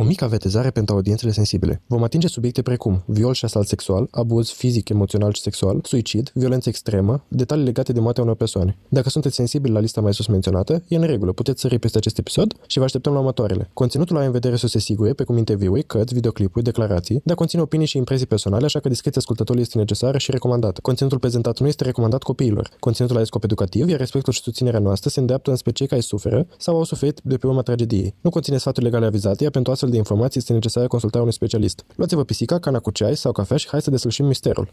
O mică avertizare pentru audiențele sensibile. Vom atinge subiecte precum viol și asalt sexual, abuz fizic, emoțional și sexual, suicid, violență extremă, detalii legate de moartea unor persoane. Dacă sunteți sensibili la lista mai sus menționată, e în regulă, puteți sări peste acest episod și vă așteptăm la următoarele. Conținutul are în vedere să se sigure, pe cum interviuri, cărți, videoclipuri, declarații, dar conține opinii și impresii personale, așa că discreția ascultătorului este necesară și recomandată. Conținutul prezentat nu este recomandat copiilor. Conținutul are scop educativ, iar respectul și susținerea noastră se îndreaptă înspre cei care suferă sau au suferit de pe urma tragediei. Nu conține sfaturi legale avizate, iar pentru astfel de informații este necesară consultarea unui specialist. Luați-vă pisica, cana cu ceai sau cafea și hai să deslușim misterul.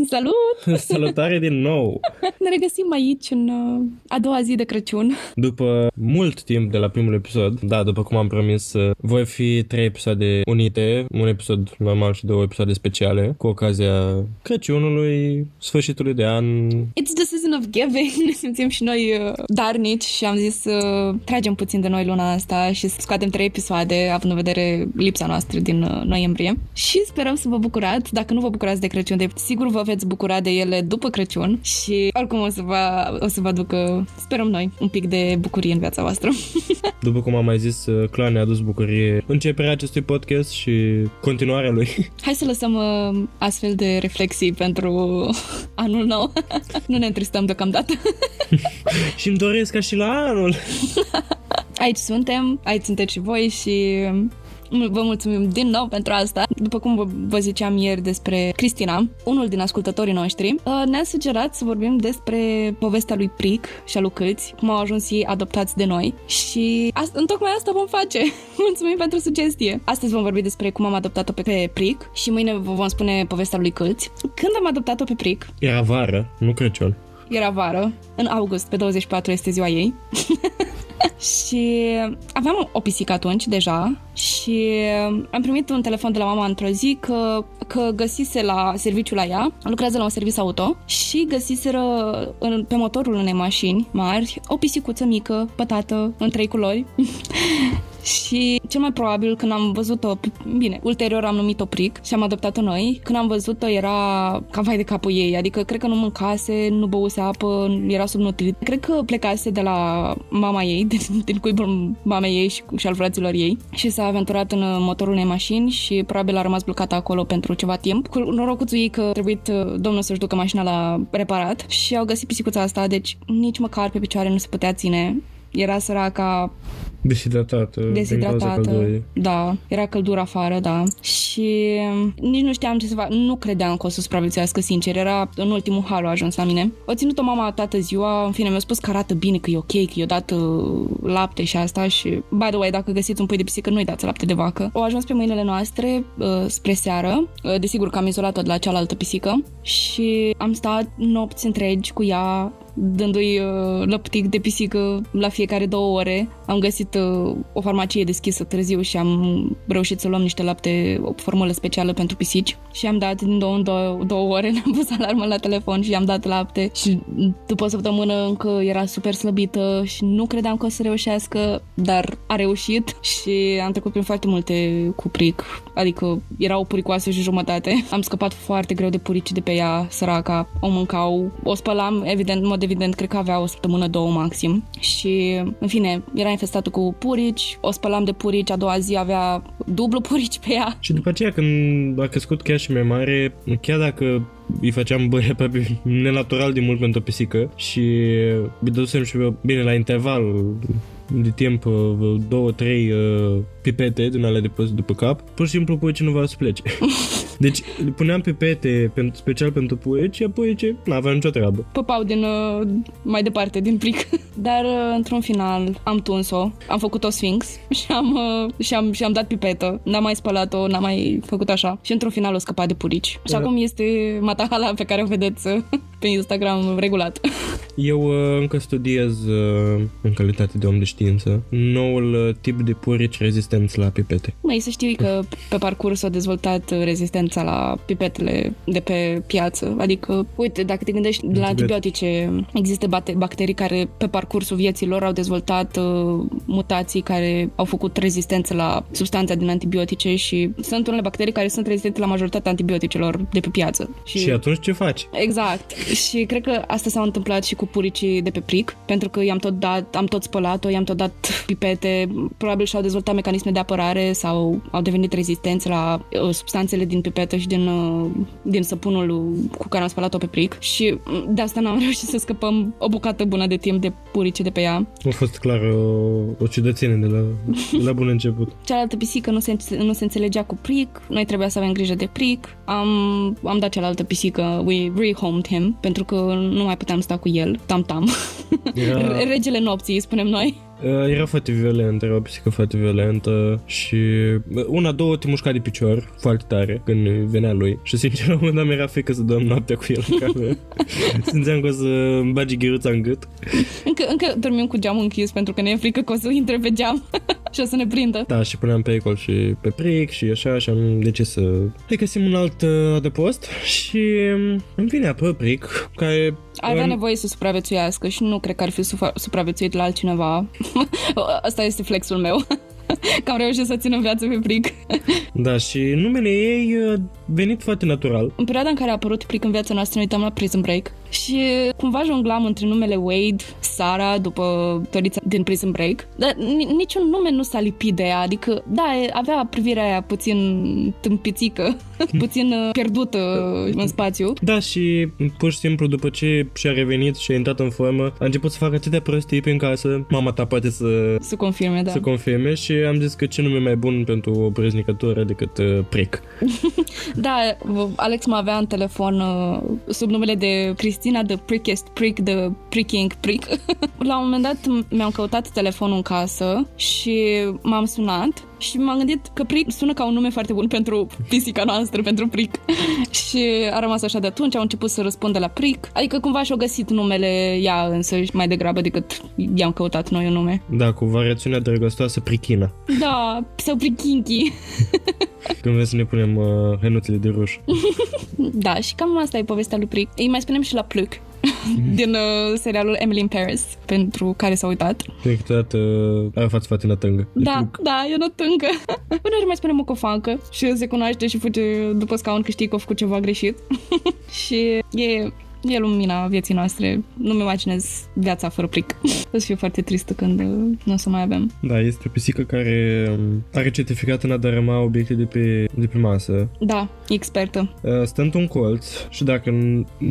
Salut! Salutare din nou! Ne regăsim aici în uh, a doua zi de Crăciun. După mult timp de la primul episod, da, după cum am promis, uh, voi fi trei episoade unite, un episod normal și două episoade speciale, cu ocazia Crăciunului, sfârșitului de an. It's the season of giving. Ne simțim și noi uh, darnici și am zis să uh, tragem puțin de noi luna asta și să scoatem trei episoade, având în vedere lipsa noastră din uh, noiembrie. Și sperăm să vă bucurați. Dacă nu vă bucurați de Crăciun, de sigur vă veți bucura de ele după Crăciun și oricum o să vă, o să vă aducă, sperăm noi, un pic de bucurie în viața voastră. După cum am mai zis, uh, Clan ne-a adus bucurie începerea acestui podcast și continuarea lui. Hai să lăsăm uh, astfel de reflexii pentru anul nou. nu ne întristăm deocamdată. și îmi doresc ca și la anul. Aici suntem, aici sunteți și voi și Vă mulțumim din nou pentru asta. După cum vă, vă ziceam ieri despre Cristina, unul din ascultătorii noștri, uh, ne-a sugerat să vorbim despre povestea lui Pric și a lui Câți, cum au ajuns ei adoptați de noi și asta, întocmai asta vom face. Mulțumim pentru sugestie. Astăzi vom vorbi despre cum am adoptat-o pe, pe Pric și mâine vă vom spune povestea lui Câți. Când am adoptat-o pe Pric? Era vară, nu Crăciun. Era vară, în august, pe 24 este ziua ei. și aveam o pisică atunci deja și am primit un telefon de la mama într-o zi că, că găsise la serviciul la ea, lucrează la un serviciu auto și găsiseră în, pe motorul unei mașini mari o pisicuță mică, pătată, în trei culori. Și cel mai probabil când am văzut-o, bine, ulterior am numit-o Pric și am adoptat-o noi, când am văzut-o era cam vai de capul ei, adică cred că nu mâncase, nu băuse apă, era subnutrit. Cred că plecase de la mama ei, din, din cuibul mamei ei și, și al fraților ei și s-a aventurat în motorul unei mașini și probabil a rămas blocată acolo pentru ceva timp. Cu norocuțul ei că a trebuit uh, domnul să-și ducă mașina la reparat și au găsit pisicuța asta, deci nici măcar pe picioare nu se putea ține. Era săraca Deshidratată. Deshidratată. Da, era căldură afară, da. Și nici nu știam ce să fac. Nu credeam că o să supraviețuiască, sincer. Era în ultimul hal a ajuns la mine. O ținut-o mama toată ziua. În fine, mi-a spus că arată bine, că e ok, că i-a dat uh, lapte și asta. Și, by the way, dacă găsiți un pui de pisică, nu-i dați lapte de vacă. O ajuns pe mâinile noastre uh, spre seară. Uh, desigur că am izolat-o de la cealaltă pisică. Și am stat nopți întregi cu ea dându-i uh, lăptic de pisică la fiecare două ore. Am găsit uh, o farmacie deschisă târziu și am reușit să luăm niște lapte, o formulă specială pentru pisici și am dat din două în două, două ore, ne-am pus alarmă la telefon și am dat lapte și după o săptămână încă era super slăbită și nu credeam că o să reușească, dar a reușit și am trecut prin foarte multe cu pric, adică era o puricoasă și jumătate. Am scăpat foarte greu de purici de pe ea, săraca, o mâncau, o spălam, evident, în mod evident, cred că avea o săptămână, două maxim. Și, în fine, era infestată cu purici, o spălam de purici, a doua zi avea dublu purici pe ea. Și după aceea, când a crescut chiar și mai mare, chiar dacă îi făceam băie pe nenatural de mult pentru o pisică și îi dădusem și bine la interval de timp, uh, două, trei uh, pipete din alea de pus după cap, pur și simplu puici nu vreau să plece. Deci le puneam pipete pentru, special pentru puici, și apoi ce nu avea nicio treabă. Păpau din, uh, mai departe, din plic. Dar uh, într-un final am tuns-o, am făcut o sfinx și am, uh, și am, și am dat pipetă. N-am mai spălat-o, n-am mai făcut așa. Și într-un final o scăpat de purici. Și da. acum este matahala pe care o vedeți uh, pe Instagram regulat. Eu uh, încă studiez uh, în calitate de om de știință noul uh, tip de purici rezistenți la pipete. Mai să știi că pe parcurs a dezvoltat rezistent rezistența la pipetele de pe piață. Adică, uite, dacă te gândești la antibiotice, există bacterii care pe parcursul vieții lor au dezvoltat uh, mutații care au făcut rezistență la substanța din antibiotice și sunt unele bacterii care sunt rezistente la majoritatea antibioticelor de pe piață. Și, și atunci ce faci? Exact. și cred că asta s-a întâmplat și cu puricii de pe pric, pentru că i-am tot dat, am tot spălat-o, i-am tot dat pipete, probabil și-au dezvoltat mecanisme de apărare sau au devenit rezistenți la uh, substanțele din pipetă și din, uh, din săpunul cu care am spălat-o pe pric și mm, de asta n-am reușit să scăpăm o bucată bună de timp de purice de pe ea. A fost clar o, o ciudățenie de la, de la bun început. Cealaltă pisică nu se, nu se înțelegea cu pric, noi trebuia să avem grijă de pric. Am, am dat cealaltă pisică, we rehomed him, pentru că nu mai puteam sta cu el, tam-tam. Era... Regele nopții, spunem noi. Uh, era foarte violent, era o pisică foarte violentă și uh, una, două te mușca de picior foarte tare când venea lui și sincer la un moment dat mi-era frică să dorm noaptea cu el în cameră. Simțeam că o să îmi bagi ghiruța în gât. Încă, încă dormim cu geamul închis pentru că ne e frică că o să intre pe geam și o să ne prindă. Da, și puneam pericol și pe pric și așa și am decis să hai găsim un alt uh, adăpost și um, îmi vine pe pric care avea nevoie să supraviețuiască și nu cred că ar fi supraviețuit la altcineva. Asta este flexul meu. că am reușit să țin în viață pe Pric. da, și numele ei a uh, venit foarte natural. În perioada în care a apărut Pric în viața noastră, ne uitam la Prison Break și cumva jonglam între numele Wade, Sara, după torița din Prison Break, dar niciun nume nu s-a lipit de ea, adică, da, avea privirea aia puțin tâmpițică, puțin uh, pierdută în spațiu. Da, și pur și simplu după ce și-a revenit și a intrat în formă, a început să facă atâtea prostii prin casă, mama ta poate să... Să confirme, da. Să confirme și am zis că ce nume mai bun pentru o preznicătură decât uh, Prick. da, Alex mă avea în telefon uh, sub numele de Cristina the Prickest Prick, the Pricking Prick. La un moment dat mi-am căutat telefonul în casă și m-am sunat și m-am gândit că Prick sună ca un nume foarte bun pentru pisica noastră, pentru Prick. și a rămas așa de atunci, au început să răspundă la Prick. Adică cumva și-au găsit numele ea însă mai degrabă decât i-am căutat noi un nume. Da, cu variațiunea drăgăstoasă Prichina. Da, sau Prichinchi. Când vrem să ne punem uh, henuțele de ruș. da, și cam asta e povestea lui Prick. Îi mai spunem și la Pluc. din uh, serialul Emily in Paris, pentru care s-a uitat. Câteodată uh, are față foarte nătângă. Da, pluc. da, e nătângă. Până mai spunem o cofancă și se cunoaște și fuge după scaun că știi că a făcut ceva greșit. și e e lumina vieții noastre. Nu-mi imaginez viața fără plic. o să fiu foarte tristă când uh, nu o să mai avem. Da, este o pisică care um, are certificat în a dărâma obiecte de pe, de pe masă. Da, e expertă. Uh, stă într-un colț și dacă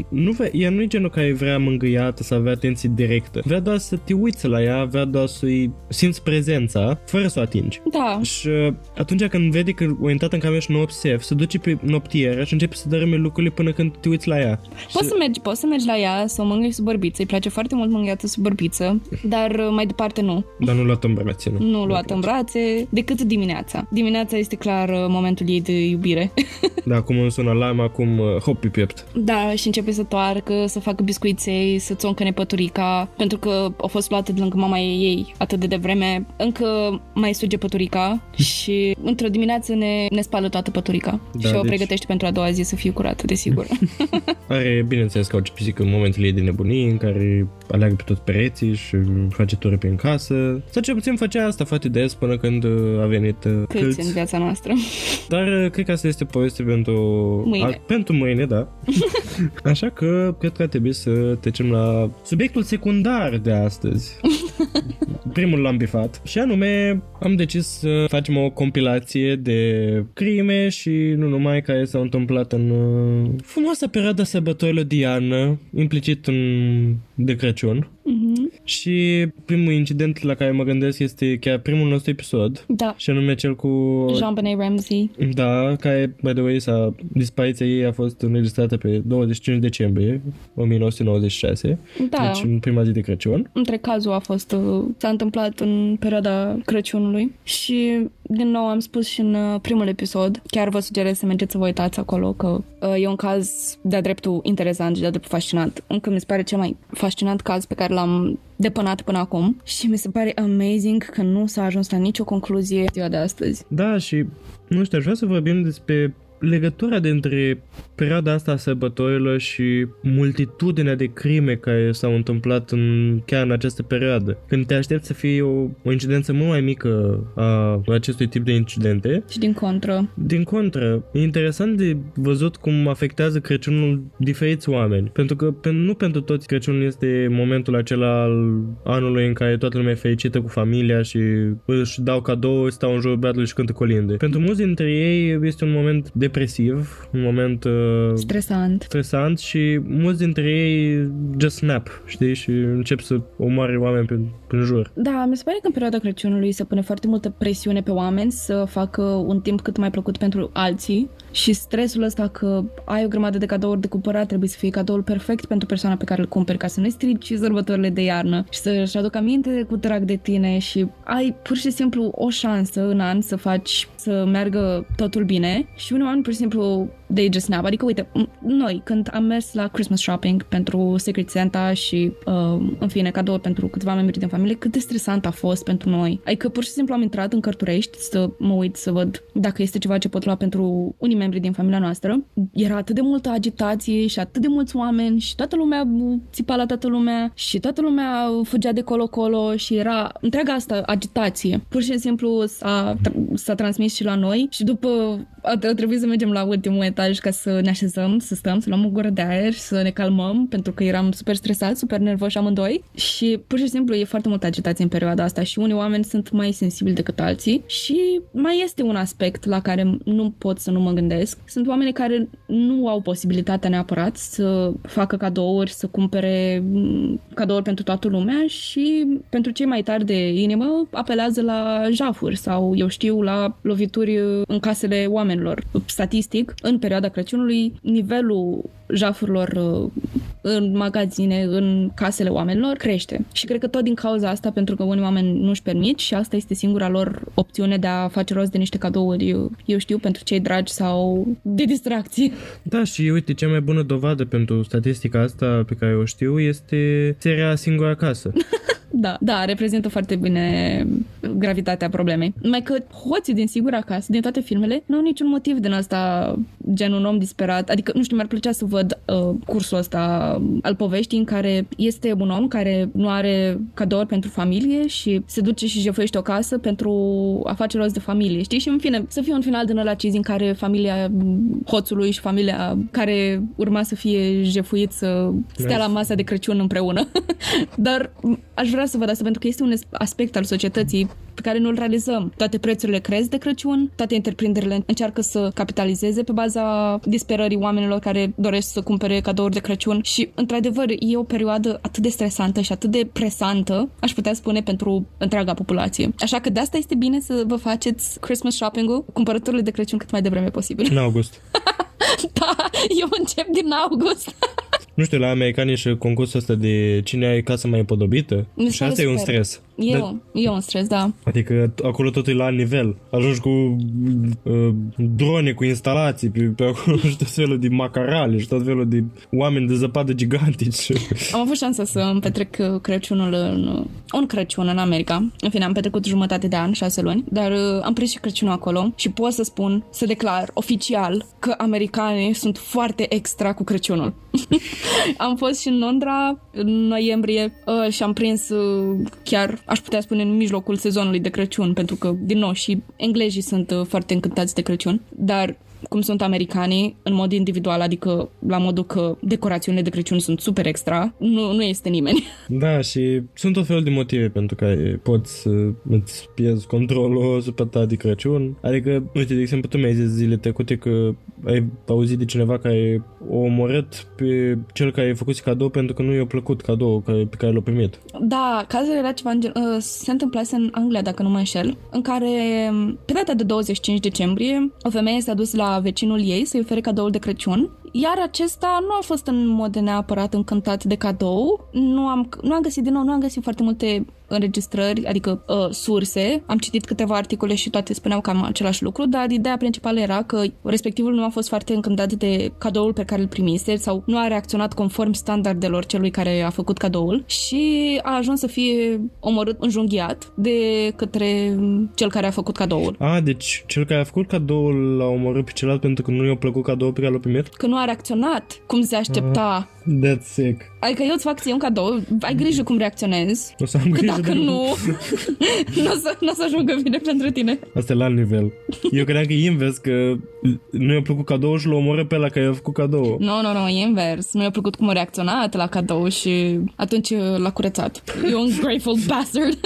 nu vrea, ea nu e genul care vrea mângâiată să avea atenție directă. Vrea doar să te uiți la ea, vrea doar să-i simți prezența, fără să o atingi. Da. Și uh, atunci când vede că o intrat în cameră și nu observ, se duce pe noptieră și începe să dărâme lucrurile până când te uiți la ea. Poți și... să mergi poți să mergi la ea, să o mângâi sub bărbiță, îi place foarte mult mângâiată sub bărbiță, dar uh, mai departe nu. Dar nu luat în brațe, nu? Nu luat în brațe, decât dimineața. Dimineața este clar uh, momentul ei de iubire. da, acum îmi sună alarma, acum uh, hop pe piept. Da, și începe să toarcă, să facă biscuiței, să țoncă păturica, pentru că a fost luată de lângă mama ei atât de devreme, încă mai suge păturica și într-o dimineață ne, ne spală toată păturica da, și o deci... pregătește pentru a doua zi să fie curată, desigur. Are, bineînțeles, că orice pisică în momentele ei de nebunie în care aleargă pe toți pereții și face turi prin casă. Sau ce puțin făcea asta foarte des până când uh, a venit uh, câți, câți. în viața noastră. Dar uh, cred că asta este poveste pentru mâine. A, pentru mâine, da. Așa că cred că ar trebui să trecem la subiectul secundar de astăzi. Primul l-am bifat. Și anume, am decis să facem o compilație de crime și nu numai care s-au întâmplat în frumoasa perioada sărbătorilor de iarnă, implicit în de Crăciun. Mm-hmm. Și primul incident la care mă gândesc este chiar primul nostru episod. Da. Și anume cel cu... Jean-Benet Ramsey. Da, care, by the way, s-a, dispariția ei a fost înregistrată pe 25 decembrie 1996. Da. Deci în prima zi de Crăciun. Între cazul a fost... Uh, s-a întâmplat în perioada Crăciunului și din nou am spus și în uh, primul episod, chiar vă sugerez să mergeți să vă uitați acolo, că uh, e un caz de-a dreptul interesant și de-a dreptul fascinant. Încă mi se pare cel mai fascinant caz pe care l-am depănat până acum și mi se pare amazing că nu s-a ajuns la nicio concluzie ziua de astăzi. Da, și nu știu, aș vrea să vorbim despre legătura dintre perioada asta a sărbătorilor și multitudinea de crime care s-au întâmplat în, chiar în această perioadă. Când te aștepți să fie o, o incidență mult mai mică a acestui tip de incidente. Și din contră. Din contră. E interesant de văzut cum afectează Crăciunul diferiți oameni. Pentru că nu pentru toți Crăciunul este momentul acela al anului în care toată lumea e fericită cu familia și își dau cadou, stau în jurul beatului și cântă colinde. Pentru mulți dintre ei este un moment depresiv, un moment uh, stresant. stresant și mulți dintre ei just snap, știi, și încep să omoare oameni pe, pe jur. Da, mi se pare că în perioada Crăciunului se pune foarte multă presiune pe oameni să facă un timp cât mai plăcut pentru alții și stresul ăsta că ai o grămadă de cadouri de cumpărat, trebuie să fie cadoul perfect pentru persoana pe care îl cumperi ca să nu-i strici sărbătorile de iarnă și să-și aduc aminte cu drag de tine și ai pur și simplu o șansă în an să faci să meargă totul bine și unii oameni pur și simplu they just snap. Adică, uite, noi, când am mers la Christmas shopping pentru Secret Santa și, uh, în fine, cadou pentru câțiva membri din familie, cât de stresant a fost pentru noi. Adică, pur și simplu am intrat în Cărturești să mă uit să văd dacă este ceva ce pot lua pentru unii membri din familia noastră. Era atât de multă agitație și atât de mulți oameni și toată lumea țipa la toată lumea și toată lumea fugea de colo-colo și era întreaga asta agitație. Pur și simplu s-a, s-a transmis și la noi și după a, a trebuit să mergem la ultimul etaj ca să ne așezăm, să stăm, să luăm o gură de aer și să ne calmăm pentru că eram super stresați, super nervoși amândoi și pur și simplu e foarte multă agitație în perioada asta și unii oameni sunt mai sensibili decât alții și mai este un aspect la care nu pot să nu mă gândesc. Sunt oameni care nu au posibilitatea neapărat să facă cadouri, să cumpere mm, cadouri pentru toată lumea și pentru cei mai tari de inimă apelează la jafuri sau, eu știu, la lovituri în casele oamenilor. Statistic, în perioada Crăciunului, nivelul jafurilor uh, în magazine, în casele oamenilor, crește. Și cred că tot din cauza asta, pentru că unii oameni nu-și permit și asta este singura lor opțiune de a face rost de niște cadouri, eu, eu știu, pentru cei dragi sau de distracție. Da, și uite, cea mai bună dovadă pentru statistica asta pe care o știu este seria Singura Casă. Da, da, reprezintă foarte bine gravitatea problemei. Mai că hoții din Sigura Casă, din toate filmele, nu au niciun motiv din asta, gen un om disperat. Adică, nu știu, mi-ar plăcea să văd uh, cursul ăsta al poveștii în care este un om care nu are cadouri pentru familie și se duce și jefuiește o casă pentru a face rost de familie, știi? Și în fine, să fie un final din ăla în care familia hoțului și familia care urma să fie jefuit să stea la masa de Crăciun împreună. Dar aș vrea să văd asta pentru că este un aspect al societății pe care nu-l realizăm. Toate prețurile cresc de Crăciun, toate întreprinderile încearcă să capitalizeze pe baza disperării oamenilor care doresc să cumpere cadouri de Crăciun și, într-adevăr, e o perioadă atât de stresantă și atât de presantă, aș putea spune, pentru întreaga populație. Așa că de asta este bine să vă faceți Christmas shopping-ul, cumpărăturile de Crăciun cât mai devreme posibil. În august. da, eu încep din august. nu știu, la americani și concursul ăsta de cine ai casă mai împodobită. Mi și asta super. e un stres. E, da. e un stres, da. Adică acolo totul e la nivel. Ajungi cu uh, drone, cu instalații pe, pe acolo și tot felul de macarale și tot felul de oameni de zăpadă gigantici. Am avut șansa să îmi petrec Crăciunul în, un Crăciun în America. În fine, am petrecut jumătate de an, șase luni, dar uh, am prins și Crăciunul acolo și pot să spun, să declar oficial că americanii sunt foarte extra cu Crăciunul. am fost și în Londra în noiembrie uh, și am prins uh, chiar, aș putea spune, în mijlocul sezonului de Crăciun, pentru că, din nou, și englezii sunt uh, foarte încântați de Crăciun, dar cum sunt americanii, în mod individual, adică la modul că decorațiunile de Crăciun sunt super extra, nu, nu este nimeni. Da, și sunt tot felul de motive pentru care poți să îți pierzi controlul asupra ta de Crăciun. Adică, uite, de exemplu, tu mi-ai zis zile trecute că ai auzit de cineva care a omorât pe cel care i-a făcut cadou pentru că nu i-a plăcut cadou care, pe care l-a primit. Da, cazul era ceva în gen... Uh, se întâmplase în Anglia, dacă nu mă înșel, în care pe data de 25 decembrie o femeie s-a dus la vecinul ei să-i ofere cadoul de Crăciun, iar acesta nu a fost în mod neapărat încântat de cadou. Nu am, nu am găsit, din nou, nu am găsit foarte multe înregistrări, adică uh, surse, am citit câteva articole și toate spuneau cam același lucru, dar ideea principală era că respectivul nu a fost foarte încântat de cadoul pe care îl primise sau nu a reacționat conform standardelor celui care a făcut cadoul și a ajuns să fie omorât, înjunghiat de către cel care a făcut cadoul. A, deci cel care a făcut cadoul l-a omorât pe celălalt pentru că nu i-a plăcut cadoul pe care l-a primit? Că nu a reacționat cum se aștepta. Uh, that's sick. Adică eu îți fac ție un cadou, ai grijă cum reacționezi. O să am grijă Că dacă de nu, nu o să, n-o să ajungă bine pentru tine. Asta e la alt nivel. Eu credeam că e invers, că nu i-a plăcut cadou și l-a omorât pe ăla care i-a făcut cadou. Nu, nu, nu, e invers. Nu i-a plăcut cum a reacționat la cadou și atunci l-a curățat. E un grateful bastard.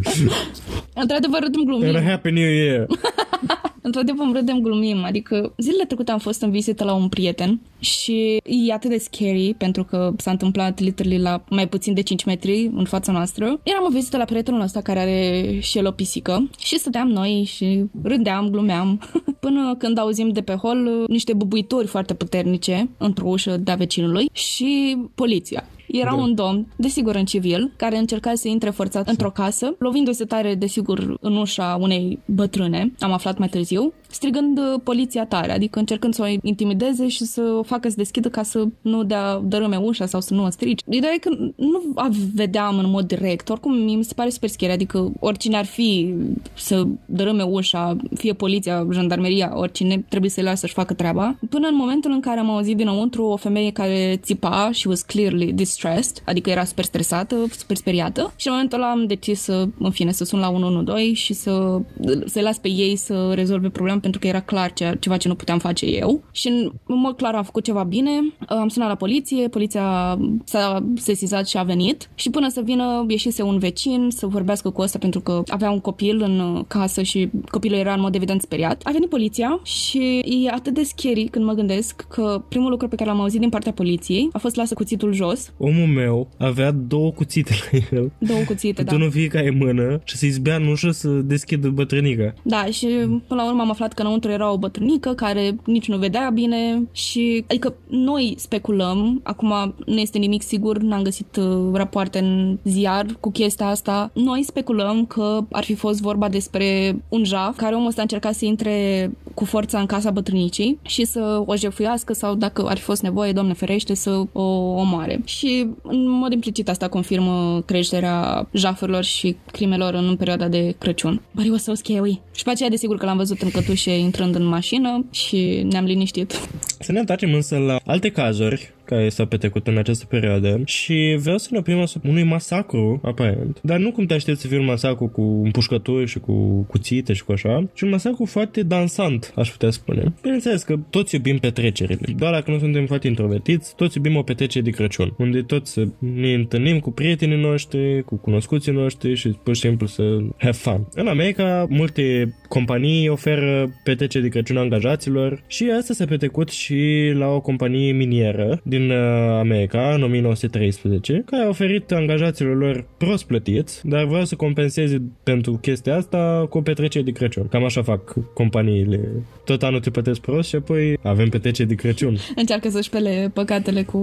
Într-adevăr, râdem glumim. And a happy new year. Într-adevăr, râdem glumim. Adică zilele trecute am fost în vizită la un prieten și e atât de scary pentru că s-a întâmplat literally la mai puțin de 5 metri în fața noastră. Eram în vizită la prietenul ăsta care are și el o pisică și stăteam noi și rândeam, glumeam până când auzim de pe hol niște bubuituri foarte puternice într-o ușă de-a vecinului și poliția. Era Da. un domn, desigur în civil, care încerca să intre forțat într-o casă, lovindu-se tare, desigur, în ușa unei bătrâne, am aflat mai târziu, strigând uh, poliția tare, adică încercând să o intimideze și să o facă să deschidă ca să nu dea dărâme ușa sau să nu o strici. Ideea e că nu a vedeam în mod direct, oricum mi se pare super scary, adică oricine ar fi să dărâme ușa, fie poliția, jandarmeria, oricine, trebuie să-i lasă să-și facă treaba. Până în momentul în care am auzit dinăuntru o femeie care țipa și was clearly distressed, adică era super stresată, super speriată și în momentul ăla am decis să, în fine, să sun la 112 și să, să-i las pe ei să rezolve problema pentru că era clar ce, ceva ce nu puteam face eu și în mod clar am făcut ceva bine, am sunat la poliție, poliția s-a sesizat și a venit și până să vină ieșise un vecin să vorbească cu ăsta pentru că avea un copil în casă și copilul era în mod evident speriat. A venit poliția și e atât de scary când mă gândesc că primul lucru pe care l-am auzit din partea poliției a fost lasă cuțitul jos, Omul meu avea două cuțite la el. două cuțite, da. Câte unul fiecare mână și să-i zbea în ușă să deschidă bătrânica. Da, și până la urmă am aflat că înăuntru era o bătrânică care nici nu vedea bine și, adică noi speculăm, acum nu este nimic sigur, n-am găsit uh, rapoarte în ziar cu chestia asta, noi speculăm că ar fi fost vorba despre un jaf care omul ăsta încerca să intre cu forța în casa bătrânicii și să o jefuiască sau dacă ar fi fost nevoie, doamne ferește, să o omoare. Și în mod implicit asta confirmă creșterea jafurilor și crimelor în perioada de Crăciun. But it was so scary. Și pe aceea, desigur că l-am văzut în cătușe intrând în mașină și ne-am liniștit. Să ne întoarcem însă la alte cazuri care s-au petrecut în această perioadă și vreau să ne oprim asupra unui masacru, aparent. Dar nu cum te aștepți să fie un masacru cu împușcături și cu cuțite și cu așa, ci un masacru foarte dansant, aș putea spune. Bineînțeles că toți iubim petrecerile. Doar dacă nu suntem foarte introvertiți, toți iubim o petrecere de Crăciun, unde toți ne întâlnim cu prietenii noștri, cu cunoscuții noștri și pur și simplu să have fun. În America, multe companii oferă petreceri de Crăciun angajaților și asta s-a petrecut și la o companie minieră din uh, America în 1913, care a oferit angajaților lor prost plătiți, dar vreau să compenseze pentru chestia asta cu o petrecere de Crăciun. Cam așa fac companiile. Tot anul te plătesc prost și apoi avem petrecere de Crăciun. Încearcă să-și pele păcatele cu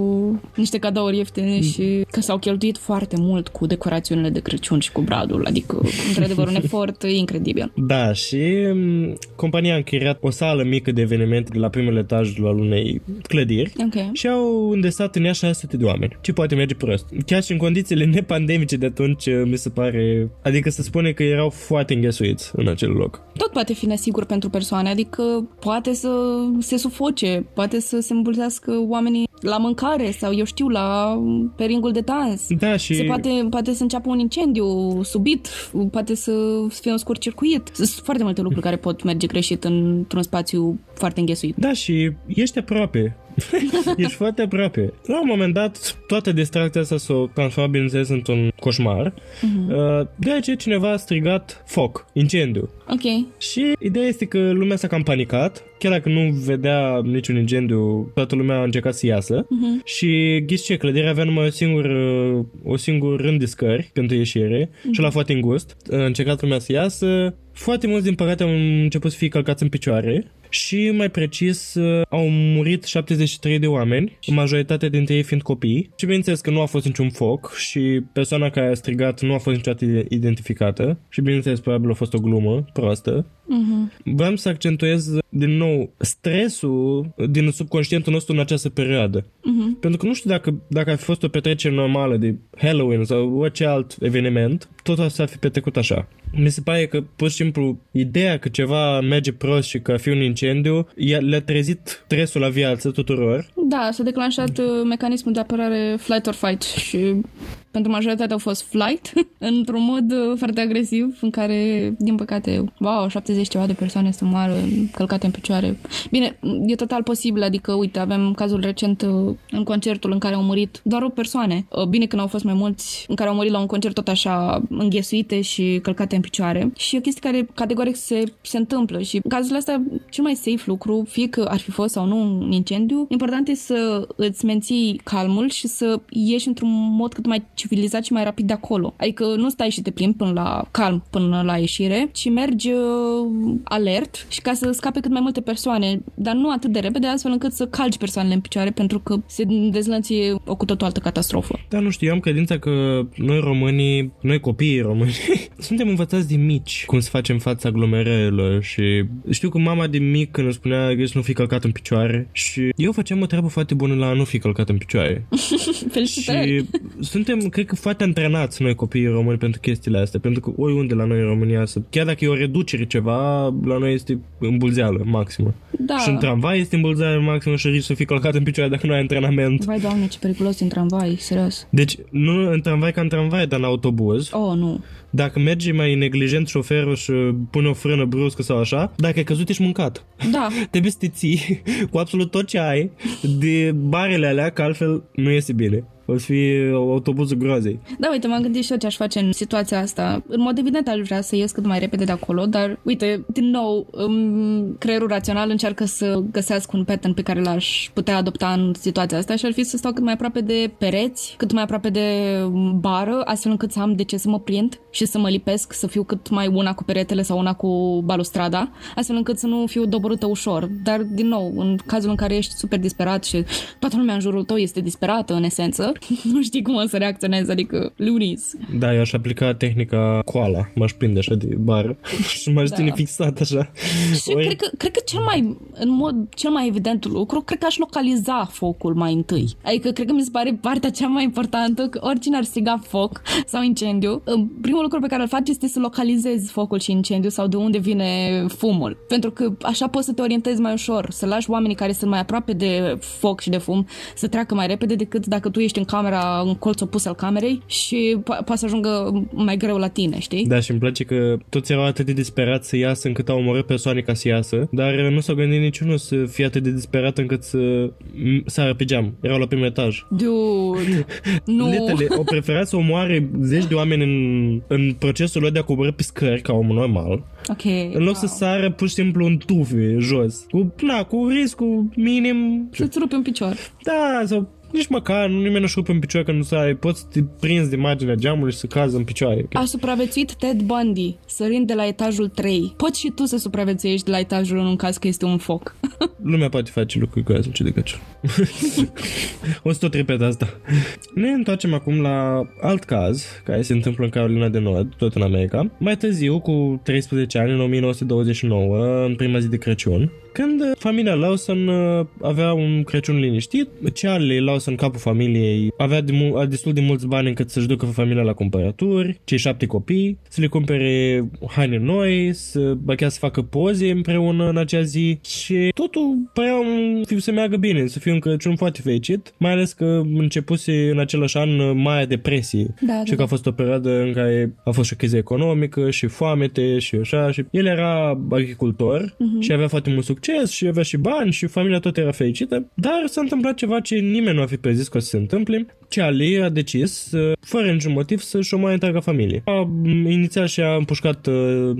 niște cadouri ieftine și că s-au cheltuit foarte mult cu decorațiunile de Crăciun și cu bradul, adică într-adevăr un efort incredibil. Da, și m, compania a închiriat o sală mică de evenimente la primul etaj al unei clădiri Ok. și au îndesat în ea 600 de oameni. Ce poate merge prost? Chiar și în condițiile nepandemice de atunci, mi se pare... Adică se spune că erau foarte înghesuiți în acel loc. Tot poate fi nesigur pentru persoane, adică poate să se sufoce, poate să se îmbulzească oamenii la mâncare sau, eu știu, la pe ringul de dans. Da, și... Se poate, poate să înceapă un incendiu subit, poate să fie un scurt circuit. Sunt foarte multe lucruri care pot merge greșit într-un spațiu foarte înghesuit. Da, și ești aproape. ești foarte aproape. La un moment dat, toată distracția asta s-a transformat, bineînțeles, într-un coșmar. Uh-huh. De aceea cineva a strigat foc, incendiu. Ok. Și ideea este că lumea s-a cam panicat, chiar dacă nu vedea niciun incendiu, toată lumea a încercat să iasă. Uh-huh. Și ghiți ce, clădirea avea numai o singur, o singur rând de scări pentru ieșire uh-huh. și la foarte îngust. A încercat lumea să iasă, foarte mulți din păcate au început să fie călcați în picioare și mai precis uh, au murit 73 de oameni, majoritatea dintre ei fiind copii. Și bineînțeles că nu a fost niciun foc și persoana care a strigat nu a fost niciodată identificată și bineînțeles probabil a fost o glumă proastă. Uh-huh. Vreau să accentuez din nou stresul din subconștientul nostru în această perioadă. Uh-huh. Pentru că nu știu dacă, dacă ar fi fost o petrecere normală de Halloween sau orice alt eveniment, tot asta ar fi petrecut așa. Mi se pare că pur și simplu ideea că ceva merge prost și că ar fi un incendiu le-a trezit stresul la viață tuturor. Da, s-a declanșat uh, mecanismul de apărare flight or fight și pentru majoritatea au fost flight, într-un mod uh, foarte agresiv, în care, din păcate, wow, 70 ceva de persoane să moară călcate în picioare. Bine, e total posibil, adică, uite, avem cazul recent uh, în concertul în care au murit doar o persoane. Uh, bine că n-au fost mai mulți în care au murit la un concert tot așa înghesuite și călcate în picioare. Și e o chestie care categoric se, se întâmplă și în cazul ăsta cel mai safe lucru, fie că ar fi fost sau nu un incendiu, important e să îți menții calmul și să ieși într-un mod cât mai civilizat și mai rapid de acolo. Adică nu stai și te plimbi până la calm, până la ieșire, ci mergi uh, alert și ca să scape cât mai multe persoane, dar nu atât de repede, astfel încât să calci persoanele în picioare, pentru că se dezlănție o cu totul altă catastrofă. Da, nu știu, eu am credința că noi românii, noi copiii români, suntem învățați din mici cum să facem fața aglomerărilor și știu că mama de mic când îmi spunea că nu fi călcat în picioare și eu făceam o treabă foarte bună la a nu fi călcat în picioare. Felicitări! Și suntem, cred că foarte antrenați noi copiii români pentru chestiile astea, pentru că oriunde la noi în România, să, chiar dacă e o reducere ceva, la noi este îmbulzeală maximă. Da. Și în tramvai este îmbulzeală maximă și risc să fii călcat în picioare dacă nu ai antrenament. Vai, doamne, ce periculos în tramvai, serios. Deci, nu în tramvai ca în tramvai, dar în autobuz. Oh, nu. Dacă mergi mai neglijent șoferul și pune o frână bruscă sau așa, dacă ai căzut, ești mâncat. Da. Trebuie să te ții cu absolut tot ce ai de barele alea, că altfel nu iese bine o să fie autobuzul groazei. Da, uite, m-am gândit și eu ce aș face în situația asta. În mod evident aș vrea să ies cât mai repede de acolo, dar uite, din nou, creierul rațional încearcă să găsească un pattern pe care l-aș putea adopta în situația asta și ar fi să stau cât mai aproape de pereți, cât mai aproape de bară, astfel încât să am de ce să mă prind și să mă lipesc, să fiu cât mai una cu peretele sau una cu balustrada, astfel încât să nu fiu doborâtă ușor. Dar, din nou, în cazul în care ești super disperat și toată lumea în jurul tău este disperată, în esență, nu știi cum o să reacționezi, adică lunis. Da, eu aș aplica tehnica coala, m-aș prinde așa de bară și m-aș da. ține fixat așa. Și Oi... cred, că, cred că cel mai, în mod cel mai evident lucru, cred că aș localiza focul mai întâi. Adică cred că mi se pare partea cea mai importantă, că oricine ar striga foc sau incendiu, primul lucru pe care îl faci este să localizezi focul și incendiu sau de unde vine fumul. Pentru că așa poți să te orientezi mai ușor, să lași oamenii care sunt mai aproape de foc și de fum să treacă mai repede decât dacă tu ești în camera, în colț opus al camerei și po- poate să ajungă mai greu la tine, știi? Da, și îmi place că toți erau atât de disperați să iasă încât au omorât persoane ca să iasă, dar nu s-au gândit niciunul să fie atât de disperat încât să sară pe geam. Erau la primul etaj. Dude, nu. Letele, au preferat să omoare zeci de oameni în, în procesul lor de a coborâ pe scări ca om normal. Ok. În loc wow. să sară pur și simplu în tufe jos. Cu, na, cu riscul minim. Să-ți rupi un picior. Da, sau nici măcar nimeni nu-și rupe în picioare că nu să ai, poți să te prinzi de marginea geamului și să cazi în picioare. A supraviețuit Ted Bundy, sărind de la etajul 3. Poți și tu să supraviețuiești de la etajul 1 în caz că este un foc. Lumea poate face lucruri cu ce de căciul. o să tot repet asta. Ne întoarcem acum la alt caz care se întâmplă în Carolina de Nord, tot în America. Mai târziu, cu 13 ani, în 1929, în prima zi de Crăciun, când familia Lawson uh, avea un Crăciun liniștit, Charlie Lawson, capul familiei, avea de mu- destul de mulți bani încât să-și ducă familia la cumpărături, cei șapte copii, să le cumpere haine noi, să, ba chiar să facă poze împreună în acea zi și totul părea un, să meargă bine, să fie un Crăciun foarte fericit, mai ales că începuse în același an Marea Depresie da, și da. că a fost o perioadă în care a fost și o criză economică și foamete și așa și el era agricultor uh-huh. și avea foarte mult succes succes și avea și bani și familia tot era fericită, dar s-a întâmplat ceva ce nimeni nu a fi prezis că o să se întâmple. Charlie a decis, fără niciun motiv, să-și omoare întreaga familie. A, inițial și-a împușcat uh,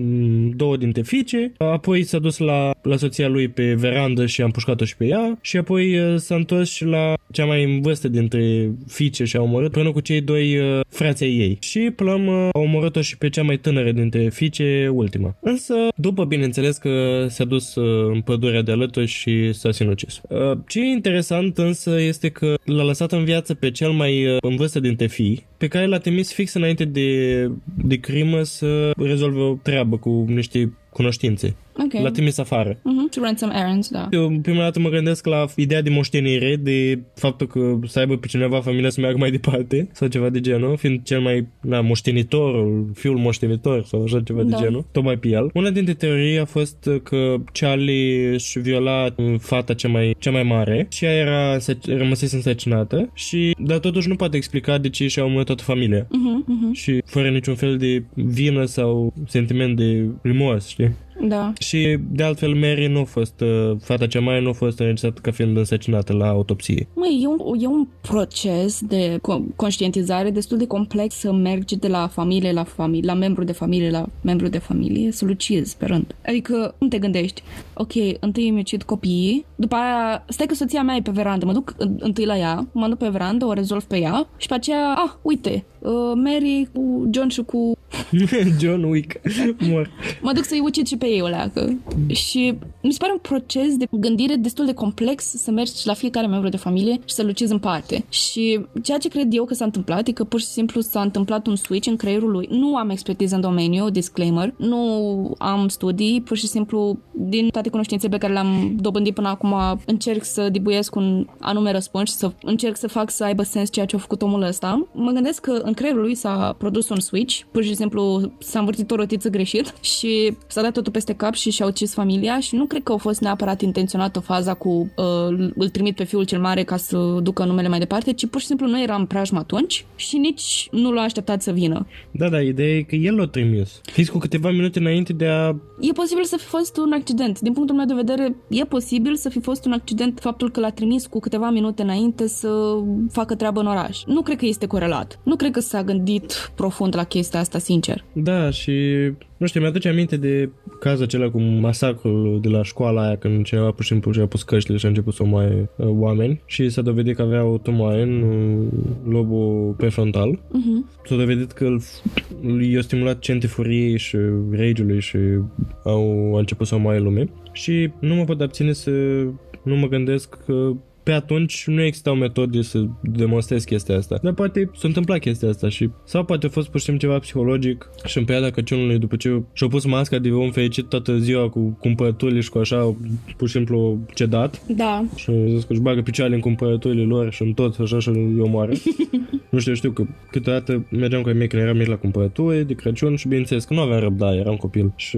două dintre fiice, apoi s-a dus la, la soția lui pe verandă și a împușcat-o și pe ea și apoi uh, s-a întors și la cea mai în vârstă dintre fiice și a omorât până cu cei doi uh, frații ei. Și până la urmă a omorât-o și pe cea mai tânără dintre fiice, ultima. Însă, după bineînțeles că s-a dus uh, în pădurea de alături și s-a sinucis. Uh, ce e interesant însă este că l-a lăsat în viață pe cel mai uh, în vârstă dintre fii, pe care l-a trimis fix înainte de, de crimă să rezolve o treabă cu niște cunoștințe. Ok. L-a trimis afară. Uh-huh. To run some errands, da. Eu prima dată mă gândesc la ideea de moștenire, de faptul că să aibă pe cineva familia să meargă mai departe sau ceva de genul, fiind cel mai na, moștenitorul, fiul moștenitor sau așa ceva Da. de genul, tocmai pe el. Una dintre teorii a fost că Charlie își viola fata cea mai, cea mai mare și ea era însă- rămăsese însăcinată și dar totuși nu poate explica de ce și-a omorât toată familia. Uh-huh, uh-huh. Și fără niciun fel de vină sau sentiment de remors, știi? Da. Și de altfel Mary nu a fost, uh, fata cea mai nu a fost înregistrată ca fiind însăcinată la autopsie. Măi, e un, e un proces de co- conștientizare destul de complex să mergi de la familie la familie, la membru de familie la membru de familie, să lucizi pe rând. Adică, cum te gândești? Ok, întâi îmi ucid copiii, după aia, stai că soția mea e pe verandă, mă duc în- întâi la ea, mă duc pe verandă, o rezolv pe ea și pe aceea, ah, uite, uh, Mary cu John și cu John Wick mor. mă duc să-i ucid și pe ei o leacă. Și mi se pare un proces de gândire destul de complex să mergi la fiecare membru de familie și să lucizi în parte. Și ceea ce cred eu că s-a întâmplat e că pur și simplu s-a întâmplat un switch în creierul lui. Nu am expertiză în domeniu, disclaimer, nu am studii, pur și simplu din toate cunoștințele pe care le-am dobândit până acum încerc să dibuiesc un anume răspuns și să încerc să fac să aibă sens ceea ce a făcut omul ăsta. Mă gândesc că în creierul lui s-a produs un switch, pur și simplu s-a învârtit o rotiță greșit și s-a dat totul peste cap și și-a ucis familia și nu cred că a fost neapărat intenționată faza cu uh, îl trimit pe fiul cel mare ca să ducă numele mai departe, ci pur și simplu nu era în preajmă atunci și nici nu l-a așteptat să vină. Da, da, ideea e că el l-a trimis. Fiți cu câteva minute înainte de a... E posibil să fi fost un accident. Din punctul meu de vedere, e posibil să fi fost un accident faptul că l-a trimis cu câteva minute înainte să facă treabă în oraș. Nu cred că este corelat. Nu cred că s-a gândit profund la chestia asta, sincer. Da, și... Nu știu, mi-aduce aminte de cazul acela cu masacrul de la școala aia când cineva pur și simplu și-a pus căștile și a început să omoaie uh, oameni și s-a dovedit că avea o tumoare în uh, lobul prefrontal. Uh-huh. S-a dovedit că îl, i-a stimulat centri furiei și rage-ului și au a început să omoaie lume. Și nu mă pot abține să nu mă gândesc că pe atunci nu existau metode să demonstrez chestia asta. Dar poate s-a întâmplat chestia asta și sau poate a fost pur și simplu ceva psihologic și în perioada Crăciunului după ce și-a pus masca de om fericit toată ziua cu cumpărăturile și cu așa pur și simplu cedat Da. și a zis că își bagă picioarele în cumpărăturile lor și în tot așa și îi omoară. nu știu, știu că câteodată mergeam cu ai mei când eram mic la cumpărături de Crăciun și bineînțeles că nu aveam răbdare, eram copil și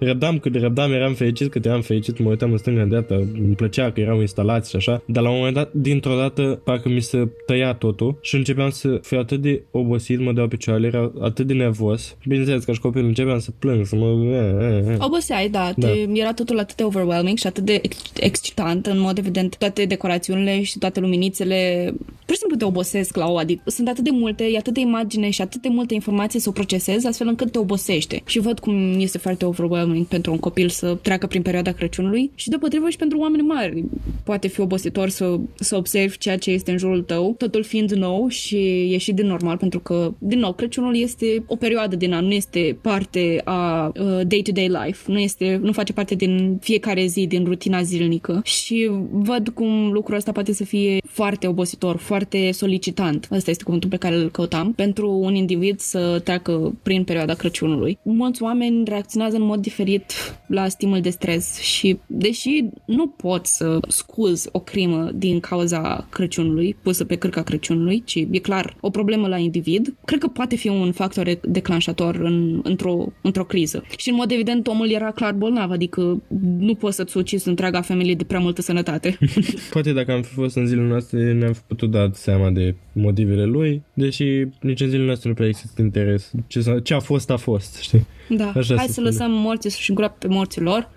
uh, răbdam cât de răbdam, eram fericit cât eram fericit, mă uitam în stânga în dreapta, îmi plăcea că erau instalați și așa, dar la un moment dat, dintr-o dată, parcă mi se tăia totul și începeam să fiu atât de obosit, mă deau picioarele, era atât de nervos. Bineînțeles, ca și copil începeam să plâng, să mă... eh, eh, eh. Oboseai, da, Da. Te, era totul atât de overwhelming și atât de ex- excitant, în mod evident, toate decorațiunile și toate luminițele, pur și simplu te obosesc la o, adică sunt atât de multe, e atât de imagine și atât de multe informații să o procesezi, astfel încât te obosește. Și văd cum este foarte overwhelming pentru un copil să treacă prin perioada Crăciunului și deopotrivă și pentru oameni mari. Poate fi obositor să, să observi ceea ce este în jurul tău, totul fiind nou și ieșit din normal, pentru că, din nou, Crăciunul este o perioadă din an, nu este parte a uh, day-to-day life, nu, este, nu face parte din fiecare zi, din rutina zilnică și văd cum lucrul ăsta poate să fie foarte obositor, foarte solicitant. Ăsta este cuvântul pe care îl căutam pentru un individ să treacă prin perioada Crăciunului. Mulți oameni reacționează în mod diferit la stimul de stres și deși nu pot să scuz o crimă din cauza Crăciunului, pusă pe cârca Crăciunului, ci e clar o problemă la individ, cred că poate fi un factor declanșator în, într-o, într-o criză. Și în mod evident omul era clar bolnav, adică nu poți să-ți ucizi întreaga familie de prea multă sănătate. Poate dacă am fi fost în zilele noastre ne-am fi putut da seama de motivele lui, deși nici în zilele noastre nu prea există interes. Ce, s-a- ce a fost, a fost, știi? Da, Așa hai se să spune. lăsăm morții să-și îngroape pe morții lor.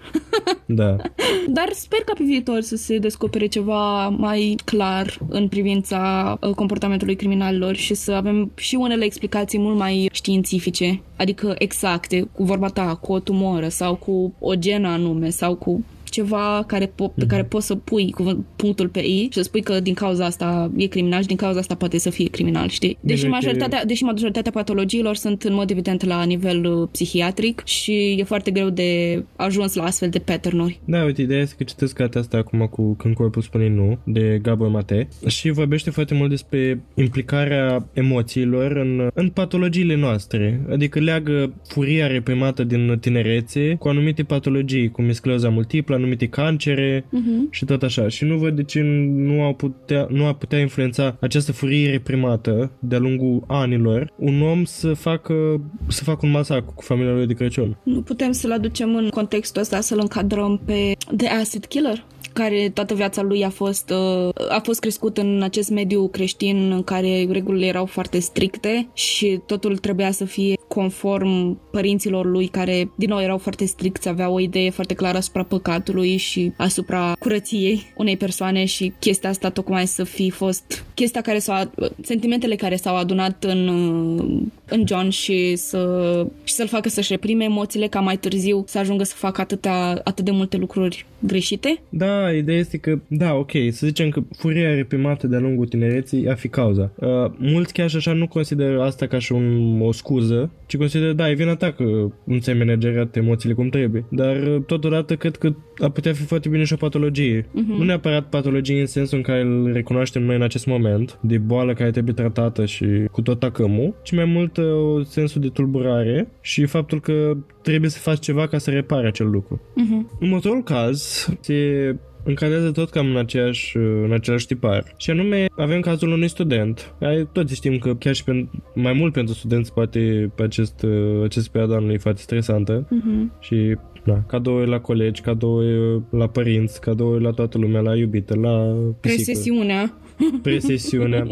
Da. Dar sper ca pe viitor să se descopere ceva mai clar în privința uh, comportamentului criminalilor și să avem și unele explicații mult mai științifice, adică exacte, cu vorba ta, cu o tumoră sau cu o genă anume sau cu ceva care po- pe care poți să pui cu punctul pe I și să spui că din cauza asta e criminal și din cauza asta poate să fie criminal, știi? Deși Bine, majoritatea, deși majoritatea patologiilor sunt în mod evident la nivel uh, psihiatric și e foarte greu de ajuns la astfel de pattern-uri. Da, uite, ideea este că citesc cartea asta acum cu Când corpul spune nu, de Gabor Mate și vorbește foarte mult despre implicarea emoțiilor în, în patologiile noastre. Adică leagă furia reprimată din tinerețe cu anumite patologii, cum e scleroza multiplă, anumite cancere Uh-huh. și tot așa. Și nu văd de ce nu, au putea, nu ar putea influența această furie reprimată de-a lungul anilor un om să facă, să facă un masacru cu familia lui de Crăciun. Nu putem să-l aducem în contextul ăsta, să-l încadrăm pe The Acid Killer care toată viața lui a fost, uh, a fost crescut în acest mediu creștin în care regulile erau foarte stricte și totul trebuia să fie conform părinților lui care, din nou, erau foarte stricți, aveau o idee foarte clară asupra păcatului și asupra curăției unei persoane și chestia asta tocmai să fi fost chestia care s-a, sentimentele care s-au adunat în, uh, în John și, să, și să-l facă să-și reprime emoțiile ca mai târziu să ajungă să facă atâtea, atât de multe lucruri greșite. Da, ideea este că, da, ok, să zicem că furia reprimată de-a lungul tinereții a fi cauza. Uh, mulți chiar și așa nu consideră asta ca și un, o scuză, ci consideră, da, e vina ta că nu ți-ai managerat emoțiile cum trebuie. Dar uh, totodată cred că ar putea fi foarte bine și o patologie. Uh-huh. Nu neapărat patologie în sensul în care îl recunoaștem noi în acest moment, de boală care trebuie tratată și cu tot tacămul, ci mai mult uh, sensul de tulburare și faptul că trebuie să faci ceva ca să repare acel lucru. Uh-huh. Următorul caz se încadrează tot cam în, aceeași, în același tipar. Și anume, avem cazul unui student. Ai, toți știm că chiar și pen, mai mult pentru studenți poate pe acest, acest perioadă anului e foarte stresantă. Uh-huh. Și da, cadouri la colegi, cadouri la părinți, cadouri la toată lumea, la iubite, la pisică. Presesiunea. Presesiunea.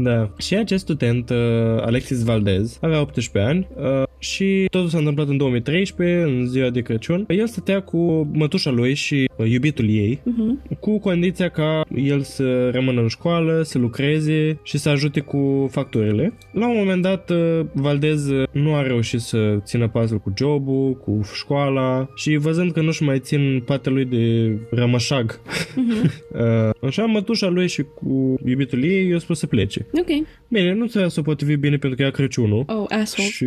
Da. Și acest student, uh, Alexis Valdez, avea 18 ani uh, și totul s-a întâmplat în 2013, în ziua de Crăciun. El stătea cu mătușa lui și uh, iubitul ei, Uh-huh. cu condiția ca el să rămână în școală, să lucreze și să ajute cu facturile. La un moment dat, uh, Valdez uh, nu a reușit să țină pasul cu jobul, cu școala și văzând că nu-și mai țin patele lui de rămășag, Uh-huh. uh, așa mătușa lui și cu iubitul ei i-a spus să plece. Ok. Bine, nu ți-a s-o potrivit bine pentru că era Crăciunul. Oh, asshole. Și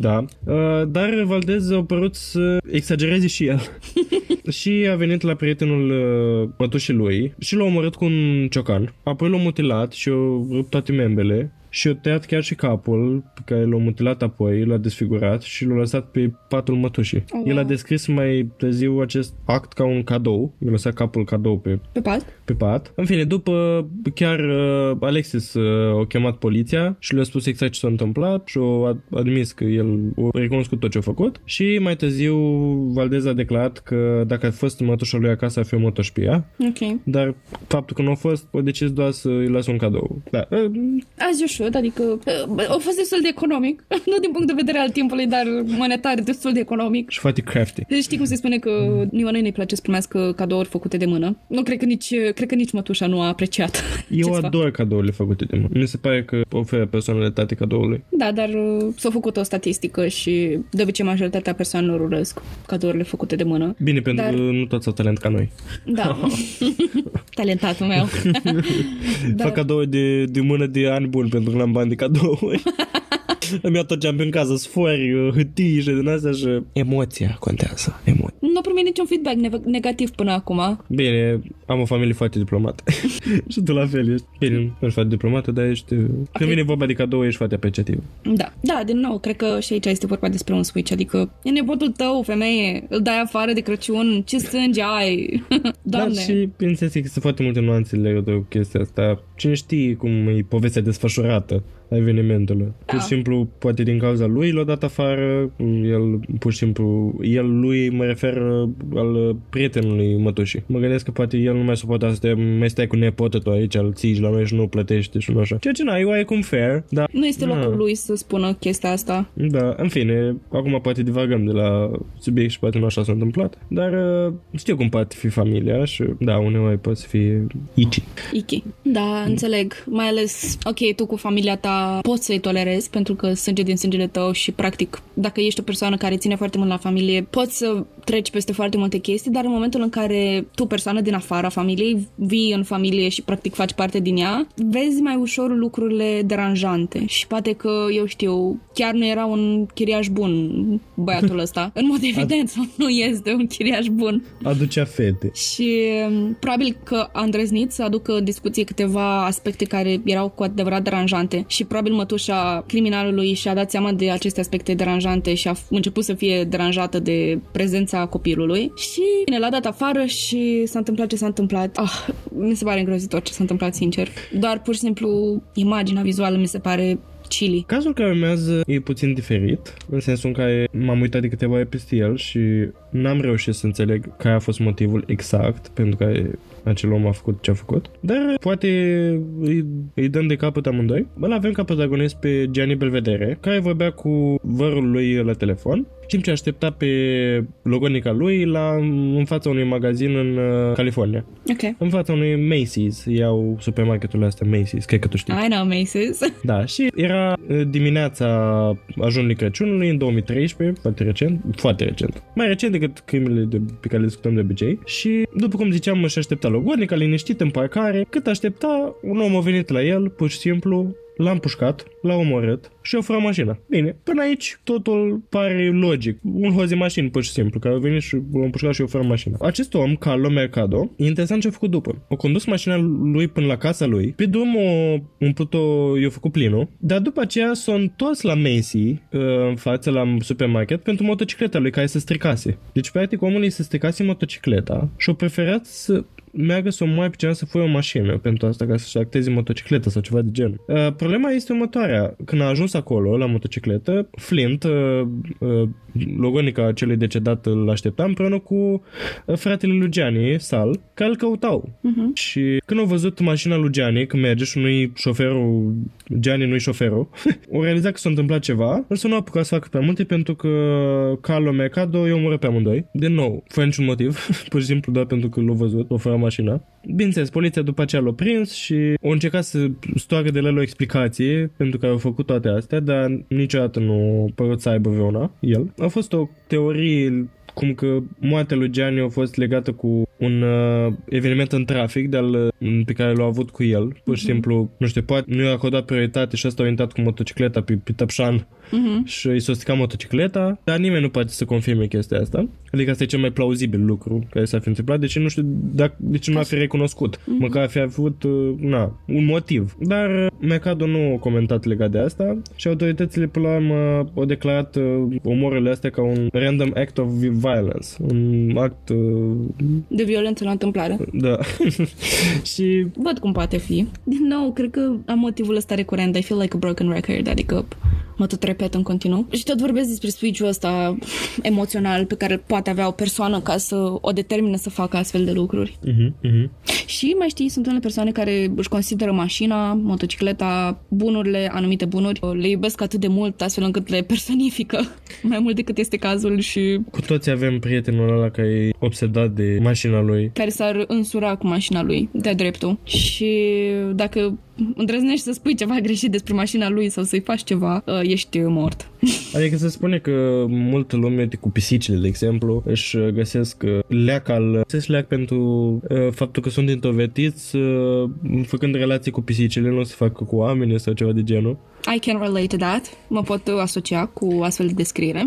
da, uh, dar Valdez a părut să exagereze și el. și a venit la prietenul uh, mătușii lui și l-a omorât cu un ciocan. Apoi l-a mutilat și a rupt toate membele și a tăiat chiar și capul pe care l-a mutilat apoi, l-a desfigurat și l-a lăsat pe patul mătușii. Oh, El a wow. descris mai târziu acest act ca un cadou. I-a lăsat capul cadou pe Pe pat? Pe pat. În fine, după chiar uh, Alexis uh, a chemat poliția și le-a spus exact ce s-a întâmplat și a admis că el a recunoscut tot ce a făcut și mai târziu Valdez a declarat că dacă a fost mătușa lui acasă ar fi omorât pe ea, Ok. dar faptul că nu a fost, a decis doar să îi lasă un cadou. Da, uh, As you should, adică uh, a fost destul de economic. nu din punct de vedere al timpului, dar monetar destul de economic. și foarte crafty. Deci știi cum se spune că nimănui nu-i place să primească cadouri făcute de mână. Nu cred că nici, cred că nici mătușa nu a apreciat. Eu ce-ți fac. ador cadourile făcute de mână. Mi se pare că oferă personalitate cadoului. Da, dar uh, s-a făcut o statistică și de obicei majoritatea persoanelor urăsc cadourile făcute de mână. Bine, pentru Dar- că nu toți au talent ca noi. Da. Talentatul meu. Da. Fac cadouri de, de mână de ani buni pentru că n-am bani de cadouri. Îmi iau tot ce am pe în casă, sfori, uh, hârtii și din astea și... Emoția contează, emoția. Nu a primit niciun feedback ne- negativ până acum. Bine, am o familie foarte diplomată. și tu la fel ești. Bine, nu ești foarte diplomată, dar ești... uh, Când vine vorba de cadou, ești foarte apreciativ. Da, da, din nou, cred că și aici este vorba despre un switch, adică e nepotul tău, femeie, îl dai afară de Crăciun, ce sânge ai? Doamne. Dar și, bineînțeles, există foarte multe nuanțe legate de chestia asta. Cine știe cum e povestea desfășurată evenimentele. Da. Pur și simplu, poate din cauza lui l-a dat afară, el pur și simplu, el lui mă refer al prietenului mătușii. Mă gândesc că poate el nu mai suporta să te mai stai cu nepotă tu aici, îl țiși la noi și nu plătești și nu așa. Ceea ce na, e oarecum fair, dar... Nu este na. locul lui să spună chestia asta. Da, în fine, acum poate divagăm de la subiect și poate nu așa s-a întâmplat, dar uh, știu cum poate fi familia și da, uneori poate fi ici. Iki. Da, înțeleg. Mai ales, ok, tu cu familia ta poți să-i tolerezi pentru că sânge din sângele tău și, practic, dacă ești o persoană care ține foarte mult la familie, poți să treci peste foarte multe chestii, dar în momentul în care tu, persoană din afara familiei, vii în familie și, practic, faci parte din ea, vezi mai ușor lucrurile deranjante și poate că, eu știu, chiar nu era un chiriaș bun băiatul ăsta. În mod evident, sau nu este un chiriaș bun. Aducea fete. Și um, probabil că a îndrăznit să aducă în discuție câteva aspecte care erau cu adevărat deranjante și probabil mătușa criminalului și-a dat seama de aceste aspecte deranjante și a f- început să fie deranjată de prezența copilului și bine, l-a dat afară și s-a întâmplat ce s-a întâmplat. Ah, mi se pare îngrozitor ce s-a întâmplat, sincer. Doar pur și simplu imaginea vizuală mi se pare chili. Cazul care urmează e puțin diferit, în sensul în care m-am uitat de câteva ori peste el și n-am reușit să înțeleg care a fost motivul exact pentru care acel om a făcut ce a făcut. Dar poate îi, îi dăm de capăt amândoi. Îl avem ca protagonist pe Gianni Belvedere, care vorbea cu vărul lui la telefon timp ce aștepta pe logonica lui la, în fața unui magazin în uh, California. Ok. În fața unui Macy's, iau supermarketul astea Macy's, cred că tu știi. I know, Macy's. Da, și era uh, dimineața ajunului Crăciunului în 2013, foarte recent, foarte recent. Mai recent decât crimele de, pe care le discutăm de obicei. Și, după cum ziceam, își aștepta logonica, liniștit în parcare. Cât aștepta, un om a venit la el, pur și simplu, l-a împușcat, l-a omorât și a furat mașina. Bine, până aici totul pare logic. Un hoț de mașini, pur și simplu, care a venit și l-a împușcat și a furat mașina. Acest om, Carlo Mercado, e interesant ce a făcut după. A condus mașina lui până la casa lui, pe drum o umplut-o, i-a făcut plinul, dar după aceea s-a întors la Macy, în față la supermarket, pentru motocicleta lui care se stricase. Deci, practic, omul îi se stricase motocicleta și a preferat să meargă să o mai pe cineva să fie o mașină pentru asta, ca să-și acteze motocicleta sau ceva de genul. Uh, problema este următoarea. Când a ajuns acolo, la motocicletă, Flint, uh, uh, logonica celui decedat îl aștepta împreună cu uh, fratele lui Gianni, Sal, care îl căutau. Uh-huh. Și când au văzut mașina lui Gianni, când merge și nu-i șoferul, Gianni nu-i șoferul, au realizat că s-a întâmplat ceva, însă nu a apucat să facă prea multe pentru că Carlo Mercado i-a omorât pe amândoi. De nou, fără niciun motiv, pur și simplu doar pentru că l-a văzut, o fără mașina. Bineînțeles, poliția după aceea l-a prins și au încercat să stoară de la el o explicație pentru că au făcut toate astea, dar niciodată nu a părut să aibă vreuna, el. A fost o teorie cum că moartea lui Gianni a fost legată cu un uh, eveniment în trafic de al, pe care l-a avut cu el. Pur și simplu, nu știu, poate nu i-a acordat prioritate și ăsta a intrat cu motocicleta pe, pe Tăpșan Mhm. și i s-a stricat motocicleta, dar nimeni nu poate să confirme chestia asta. Adică asta e cel mai plauzibil lucru care s-a fi întâmplat, deci nu știu dacă, de ce nu a fi recunoscut. Măcar a fi avut, uh, na, un motiv. Dar uh, Mercado nu a comentat legat de asta și autoritățile până la urmă au declarat uh, omorurile astea ca un random act of violence. Un act, uh, De violență la întâmplare. da. și Văd cum poate fi. Din nou, cred că am motivul ăsta recurent. I feel like a broken record, adică mă tot repet în continuu. Și tot vorbesc despre switch-ul ăsta emoțional pe care îl poate avea o persoană ca să o determine să facă astfel de lucruri. uh-huh, uh-huh. Și mai știi, sunt unele persoane care își consideră mașina, motocicleta, bunurile, anumite bunuri, le iubesc atât de mult astfel încât le personifică mai mult decât este cazul și Cu toți avem prietenul ăla care e obsedat de mașina lui. care s-ar însura cu mașina lui, de dreptul. Și dacă îndrăznești să spui ceva greșit despre mașina lui sau să-i faci ceva, uh, ești mort. Adică se spune că multă lume cu pisicile, de exemplu, își găsesc uh, leac al... Se leac pentru uh, faptul că sunt introvertiți, uh, făcând relații cu pisicile, nu se facă cu oameni sau ceva de genul. I can relate to that. Mă pot uh, asocia cu astfel de descriere.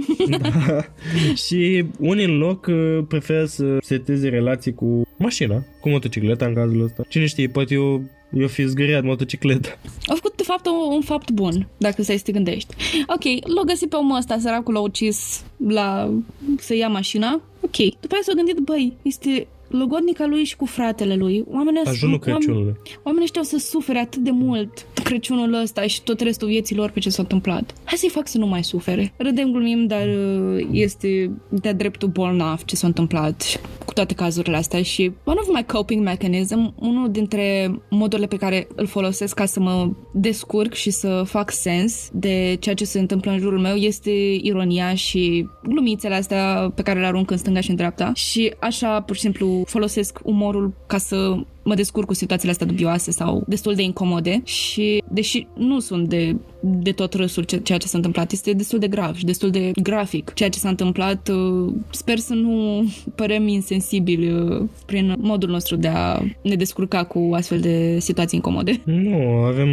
Și unii în loc uh, preferă să seteze relații cu mașina, cu motocicleta în cazul ăsta. Cine știe, poate eu eu fi zgâriat motocicleta. Au făcut, de fapt, un, un fapt bun, dacă stai să te gândești. Ok, l-au găsit pe omul ăsta, săracul l-a ucis la... să ia mașina. Ok, Ok. După aia s-a gândit, băi, este logodnica lui și cu fratele lui. Oamenii Ajunul Crăciunului. Oamenii, oamenii ăștia o să sufere atât de mult Crăciunul ăsta și tot restul vieții lor pe ce s-a întâmplat. Hai să-i fac să nu mai sufere. Râdem, glumim, dar uh, este de dreptul bolnav ce s-a întâmplat cu toate cazurile astea și one of my coping mechanism, unul dintre modurile pe care îl folosesc ca să mă descurc și să fac sens de ceea ce se întâmplă în jurul meu este ironia și glumițele astea pe care le arunc în stânga și în dreapta și așa pur și simplu folosesc umorul ca să mă descurc cu situațiile astea dubioase sau destul de incomode și deși nu sunt de, de tot râsul ceea ce s-a întâmplat, este destul de grav și destul de grafic ceea ce s-a întâmplat. Uh, sper să nu părem insensibili uh, prin modul nostru de a ne descurca cu astfel de situații incomode. Nu, avem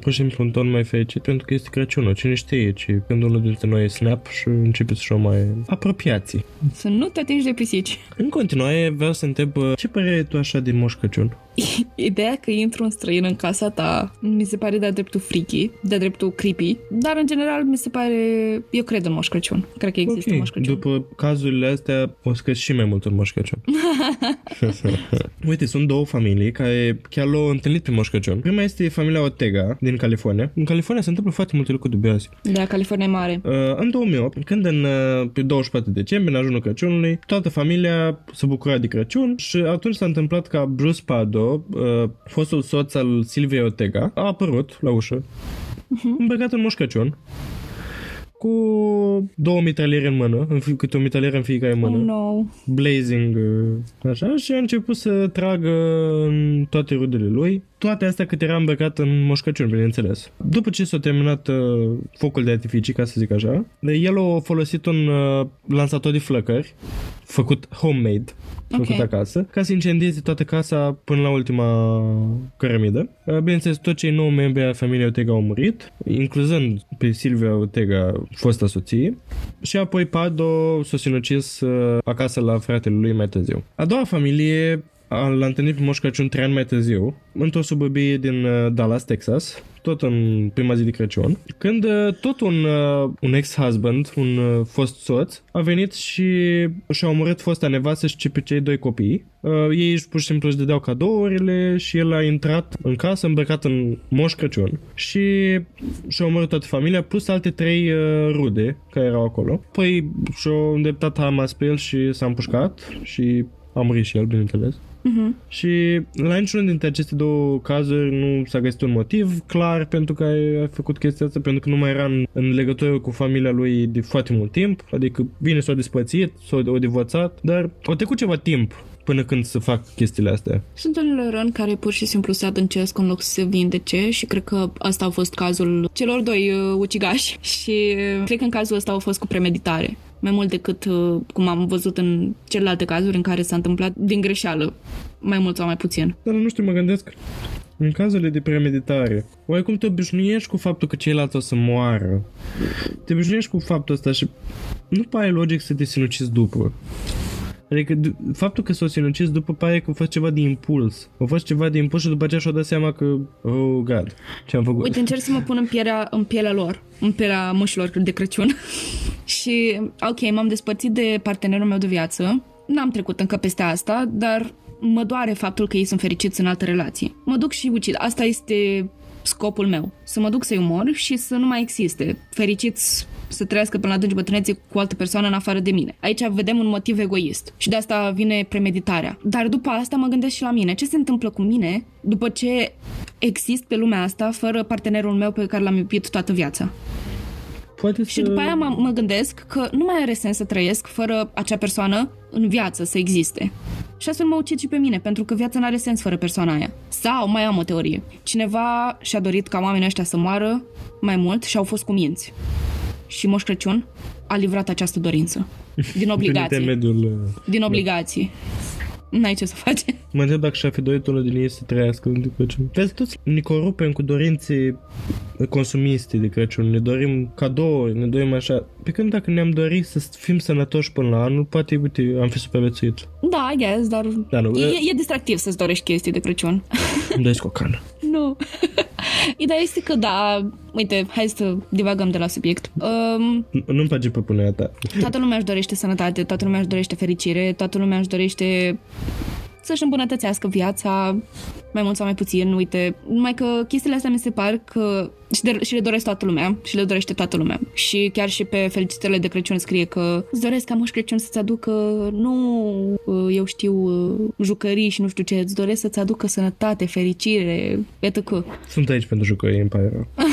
pur și simplu un ton mai fericit pentru că este Crăciunul, cine știe, ci când unul dintre noi e snap și începe să o mai apropiați. Să nu te atingi de pisici. În continuare, vreau să întreb uh, ce părere ai tu așa de Moș Crăciun? Ideea că intru un străin în casa ta mi se pare de-a dreptul freaky, de-a dreptul creepy, dar în general mi se pare... Eu cred în Moș Crăciun. Cred că există okay. Moș Crăciun. După cazurile astea o să crezi și mai mult în Moș Crăciun. Uite, sunt două familii care chiar l-au întâlnit pe Moș Crăciun. Prima este familia Ortega din California. În California se întâmplă foarte multe lucruri dubioase. Da, California e mare. Uh, în 2008, când în uh, pe 24 decembrie, în ajunul Crăciunului, toată familia se bucura de Crăciun și atunci s-a întâmplat ca Bruce Pado uh, fostul soț al Silviei Ortega, a apărut la ușă, uh-huh. îmbrăcat în Moș Crăciun, cu două mitraliere în mână, în fi, câte o mitralieră în fiecare mână. Oh, no. Blazing, uh, așa, și a început să tragă în toate rudele lui. Toate astea cât era îmbrăcat în moșcăciuni, bineînțeles. După ce s-a terminat uh, focul de artificii, ca să zic așa, el a folosit un uh, lansator de flăcări făcut homemade, făcut okay. acasă, ca să incendieze toată casa până la ultima cărămidă. Uh, bineînțeles, toți cei nou membri ai familiei Ortega au murit, incluzând pe Silvia Ortega, fosta soție, și apoi Pardo s-a sinucis uh, acasă la fratele lui mai târziu. A doua familie l-a întâlnit pe Moș Crăciun trei ani mai târziu, într-o subăbie din uh, Dallas, Texas, tot în prima zi de Crăciun, când uh, tot un, uh, un ex-husband, un fost soț, a venit și și-a omorât fosta nevastă și pe cei doi copii. Ei pur și simplu își dădeau cadourile și el a intrat în casă îmbrăcat în Moș Crăciun și și-a omorât toată familia plus alte trei rude care erau acolo. Păi și-a îndreptat arma spre el și s-a împușcat și a murit și el, bineînțeles. Uh-huh. Și la niciunul dintre aceste două cazuri nu s-a găsit un motiv clar pentru că a făcut chestia asta, pentru că nu mai era în, în legătură cu familia lui de foarte mult timp, adică bine s-a despățit, s-a o divorțat, dar a trecut ceva timp până când să fac chestiile astea. Sunt unele răni care pur și simplu se adâncesc în loc să se vindece și cred că asta a fost cazul celor doi uh, ucigași și uh, cred că în cazul ăsta a fost cu premeditare mai mult decât uh, cum am văzut în celelalte cazuri în care s-a întâmplat din greșeală, mai mult sau mai puțin. Dar nu știu, mă gândesc, în cazurile de premeditare, oarecum te obișnuiești cu faptul că ceilalți o să moară. Te obișnuiești cu faptul ăsta și nu pare logic să te sinucizi după. Adică faptul că s-o sinucis după pare că a fost ceva de impuls. A fost ceva de impuls și după aceea și-a dat seama că, oh god, ce am făcut. Uite, încerc să mă pun în pielea, în pielea lor, în pielea mășilor de Crăciun. și, ok, m-am despărțit de partenerul meu de viață. N-am trecut încă peste asta, dar mă doare faptul că ei sunt fericiți în altă relație. Mă duc și ucid. Asta este scopul meu. Să mă duc să-i umor și să nu mai existe. Fericiți să trăiască până la adânci bătrânețe cu o altă persoană în afară de mine. Aici vedem un motiv egoist și de asta vine premeditarea. Dar după asta mă gândesc și la mine. Ce se întâmplă cu mine după ce exist pe lumea asta fără partenerul meu pe care l-am iubit toată viața? Poate și după aia mă, mă gândesc că nu mai are sens să trăiesc fără acea persoană în viață să existe. Și astfel mă ucid și pe mine, pentru că viața nu are sens fără persoana aia. Sau mai am o teorie. Cineva și-a dorit ca oamenii ăștia să moară mai mult și au fost cuminți. Și Moș Crăciun a livrat această dorință. Din obligație. Mediul, uh, Din obligație. N-ai ce să faci. Mă întreb dacă și-a fi dorit unul din ei să trăiască de Crăciun. Vezi, toți ne corupem cu dorințe consumiste de Crăciun. Ne dorim cadouri, ne dorim așa. Pe când dacă ne-am dorit să fim sănătoși până la anul, poate, uite, am fi supraviețuit. Da, I guess, dar da, nu, e, e distractiv să-ți dorești chestii de Crăciun. Îmi cu o cană. Nu. Ideea este că da, uite, hai să divagăm de la subiect. Um, Nu-mi place propunerea ta. toată lumea își dorește sănătate, toată lumea își dorește fericire, toată lumea își dorește să-și îmbunătățească viața, mai mult sau mai puțin, uite. Numai că chestiile astea mi se par că și, de, și le doresc toată lumea și le dorește toată lumea. Și chiar și pe felicitările de Crăciun scrie că îți doresc ca Moș Crăciun să-ți aducă, nu, eu știu, jucării și nu știu ce, îți doresc să-ți aducă sănătate, fericire, etc. Sunt aici pentru jucării, îmi pare rău.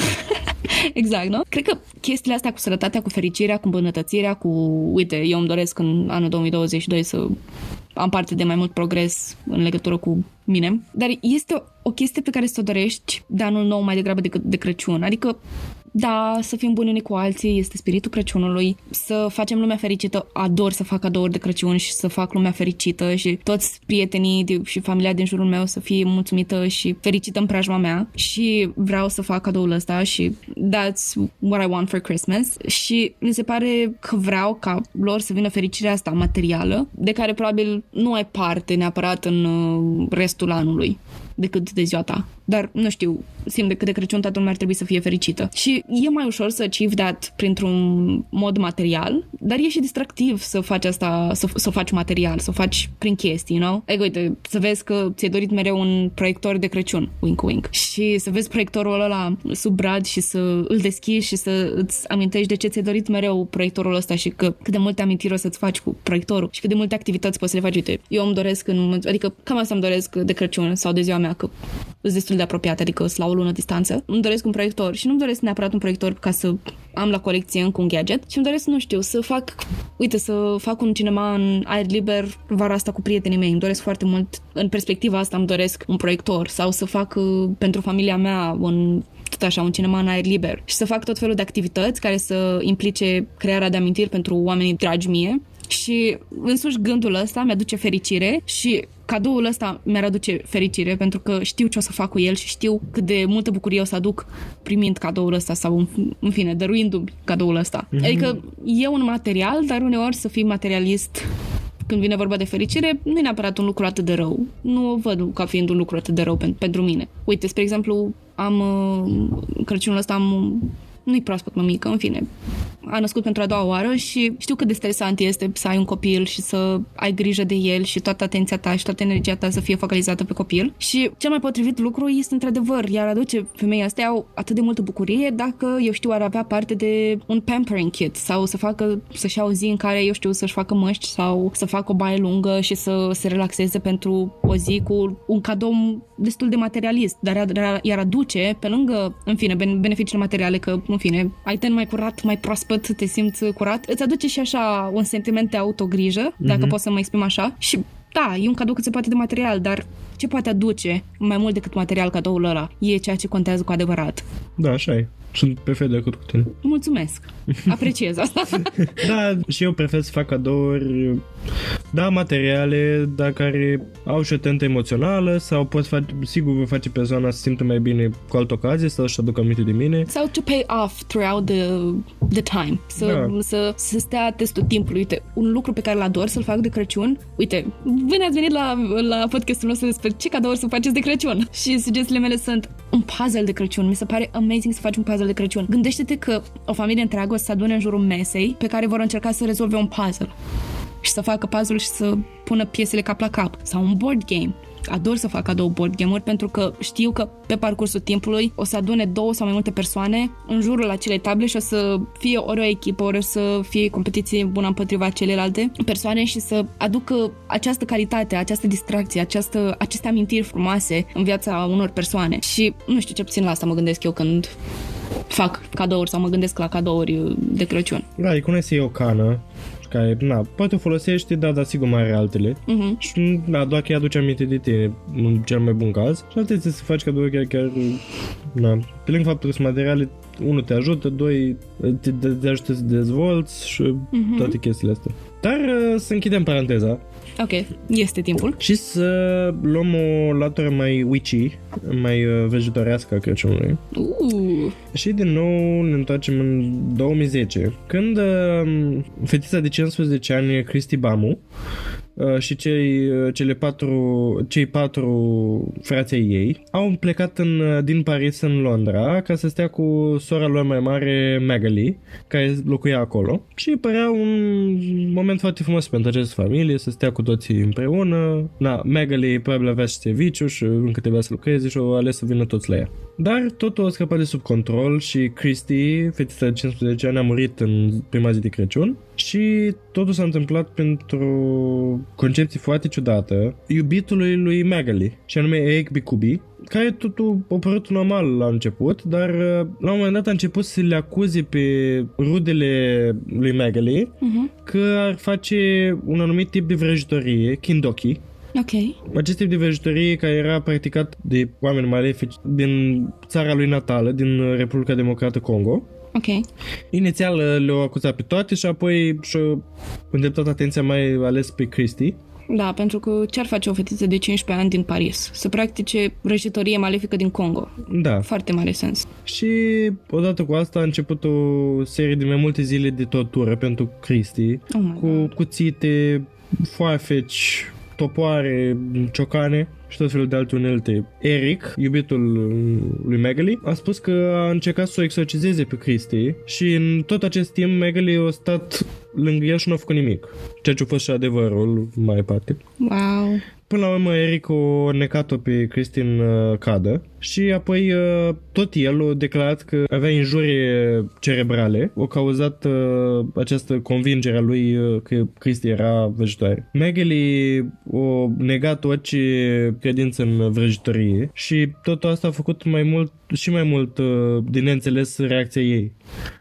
Exact, nu? Cred că chestiile astea cu sănătatea, cu fericirea, cu îmbunătățirea, cu, uite, eu îmi doresc în anul 2022 să am parte de mai mult progres în legătură cu mine, dar este o, o chestie pe care să o dorești de anul nou mai degrabă decât de Crăciun, adică da, să fim buni unii cu alții, este spiritul Crăciunului, să facem lumea fericită, ador să fac cadouri de Crăciun și să fac lumea fericită și toți prietenii de, și familia din jurul meu să fie mulțumită și fericită în preajma mea. Și vreau să fac cadoul ăsta și that's what I want for Christmas. Și mi se pare că vreau ca lor să vină fericirea asta materială, de care probabil nu ai parte neapărat în uh, restul anului decât de ziua ta. Dar, nu știu, simt de cât de Crăciun toată lumea ar trebui să fie fericită. Și e mai ușor să achieve that printr-un mod material, dar e și distractiv să faci asta, să, să faci material, să faci prin chestii, you know? Adică, uite, să vezi că ți-ai dorit mereu un proiector de Crăciun, wink wink, și să vezi proiectorul ăla sub brad și să îl deschizi și să îți amintești de ce ți-ai dorit mereu proiectorul ăsta și că cât de multe amintiri o să-ți faci cu proiectorul și cât de multe activități poți să le faci. Uite, eu îmi doresc în, adică cam asta îmi doresc de Crăciun sau de ziua mea, că sunt destul de apropiate, adică sunt la o lună distanță. Îmi doresc un proiector și nu-mi doresc neapărat un proiector ca să am la colecție încă un gadget și îmi doresc, nu știu, să fac, uite, să fac un cinema în aer liber vara asta cu prietenii mei. Îmi doresc foarte mult, în perspectiva asta îmi doresc un proiector sau să fac uh, pentru familia mea un tot așa, un cinema în aer liber și să fac tot felul de activități care să implice crearea de amintiri pentru oamenii dragi mie și însuși gândul ăsta mi-aduce fericire și cadoul ăsta mi-ar aduce fericire pentru că știu ce o să fac cu el și știu cât de multă bucurie o să aduc primind cadoul ăsta sau în, în fine, dăruindu-mi cadoul ăsta. Mm-hmm. Adică e un material, dar uneori să fii materialist când vine vorba de fericire, nu e neapărat un lucru atât de rău. Nu o văd ca fiind un lucru atât de rău pen- pentru mine. Uite, spre exemplu, am Crăciunul ăsta am nu-i proaspăt mămică, în fine. A născut pentru a doua oară și știu cât de stresant este să ai un copil și să ai grijă de el și toată atenția ta și toată energia ta să fie focalizată pe copil. Și cel mai potrivit lucru este într-adevăr, iar aduce femeia astea au atât de multă bucurie dacă, eu știu, ar avea parte de un pampering kit sau să facă, să-și ia o zi în care, eu știu, să-și facă măști sau să facă o baie lungă și să se relaxeze pentru o zi cu un cadou destul de materialist, dar iar aduce, pe lângă, în fine, beneficiile materiale, că în fine, ai ten mai curat, mai proaspăt, te simți curat, îți aduce și așa un sentiment de autogrijă, dacă mm-hmm. pot să mă exprim așa, și da, e un cadou cât se poate de material, dar ce poate aduce mai mult decât material cadoul ăla e ceea ce contează cu adevărat. Da, așa e. Sunt perfect de acord cu tine. Mulțumesc. Apreciez asta. da, și eu prefer să fac cadouri, da, materiale, dar care au și o tentă emoțională sau pot face, sigur vă face persoana să simtă mai bine cu altă ocazie sau să aducă aminte de mine. Sau to pay off throughout the, the time. Să, da. să, să stea testul timpului. Uite, un lucru pe care l ador să-l fac de Crăciun, uite, bine ați venit la, la podcastul nostru despre ce cadouri să faceți de Crăciun. Și sugestiile mele sunt un puzzle de Crăciun. Mi se pare amazing să faci un puzzle puzzle de Crăciun. Gândește-te că o familie întreagă o să se adune în jurul mesei pe care vor încerca să rezolve un puzzle și să facă puzzle și să pună piesele cap la cap. Sau un board game. Ador să fac cadou board game-uri pentru că știu că pe parcursul timpului o să adune două sau mai multe persoane în jurul acelei table și o să fie ori o echipă, ori o să fie competiție bună împotriva celelalte persoane și să aducă această calitate, această distracție, această, aceste amintiri frumoase în viața unor persoane. Și nu știu, ce puțin la asta mă gândesc eu când fac cadouri sau mă gândesc la cadouri de Crăciun. Da, e cum să iei o cană care, na, poate o folosești, da, dar sigur mai are altele. Uh-huh. Și, da, doar că îi aduce aminte de tine, în cel mai bun caz. Și atunci să faci cadouri chiar, chiar, na, pe lângă faptul că sunt materiale, unul te ajută, doi, te, te, te ajută să dezvolți și uh-huh. toate chestiile astea. Dar să închidem paranteza Ok, este timpul. Și să luăm o latură mai witchy, mai uh, vegetorească a Crăciunului. Uh. Și din nou ne întoarcem în 2010, când uh, fetița de 15 ani, Cristi Bamu, uh, și cei, uh, cele patru, cei patru frații ei au plecat în, uh, din Paris în Londra ca să stea cu sora lor mai mare, Magali, care locuia acolo și părea un moment foarte frumos pentru această familie, să stea cu toții împreună. Na, Magali probabil avea și serviciu și încă trebuia să lucreze și au ales să vină toți la ea. Dar totul a scăpat de sub control și Christy, fetița de 15 ani, a murit în prima zi de Crăciun și totul s-a întâmplat pentru concepție foarte ciudată iubitului lui Magali, și anume Eric Bicubi, care totul a părut normal la început, dar uh, la un moment dat a început să le acuze pe rudele lui Magali uh-huh. că ar face un anumit tip de vrăjitorie, kindoki, Ok. acest tip de vrăjitorie care era practicat de oameni malefici din țara lui natală, din Republica Democrată Congo. Ok. Inițial uh, le-au acuzat pe toate și apoi și-au îndreptat atenția mai ales pe Christie. Da, pentru că ce ar face o fetiță de 15 ani din Paris? Să practice vrăjitorie malefică din Congo. Da. Foarte mare sens. Și odată cu asta a început o serie de mai multe zile de tortură pentru Christie, Oh my cu cuțite, foafeci, topoare, ciocane și tot felul de alte unelte. Eric, iubitul lui Magali, a spus că a încercat să o exorcizeze pe Christie și în tot acest timp Magali a stat lângă el și nu a făcut nimic. Ceea ce a fost și adevărul mai departe. Wow. Până la urmă, Eric a necat-o pe Cristin uh, cadă și apoi uh, tot el a declarat că avea injurie cerebrale, o cauzat uh, această convingere a lui uh, că Cristi era vrăjitoare. Magali a negat orice credință în vrăjitorie și tot asta a făcut mai mult și mai mult uh, din neînțeles reacția ei.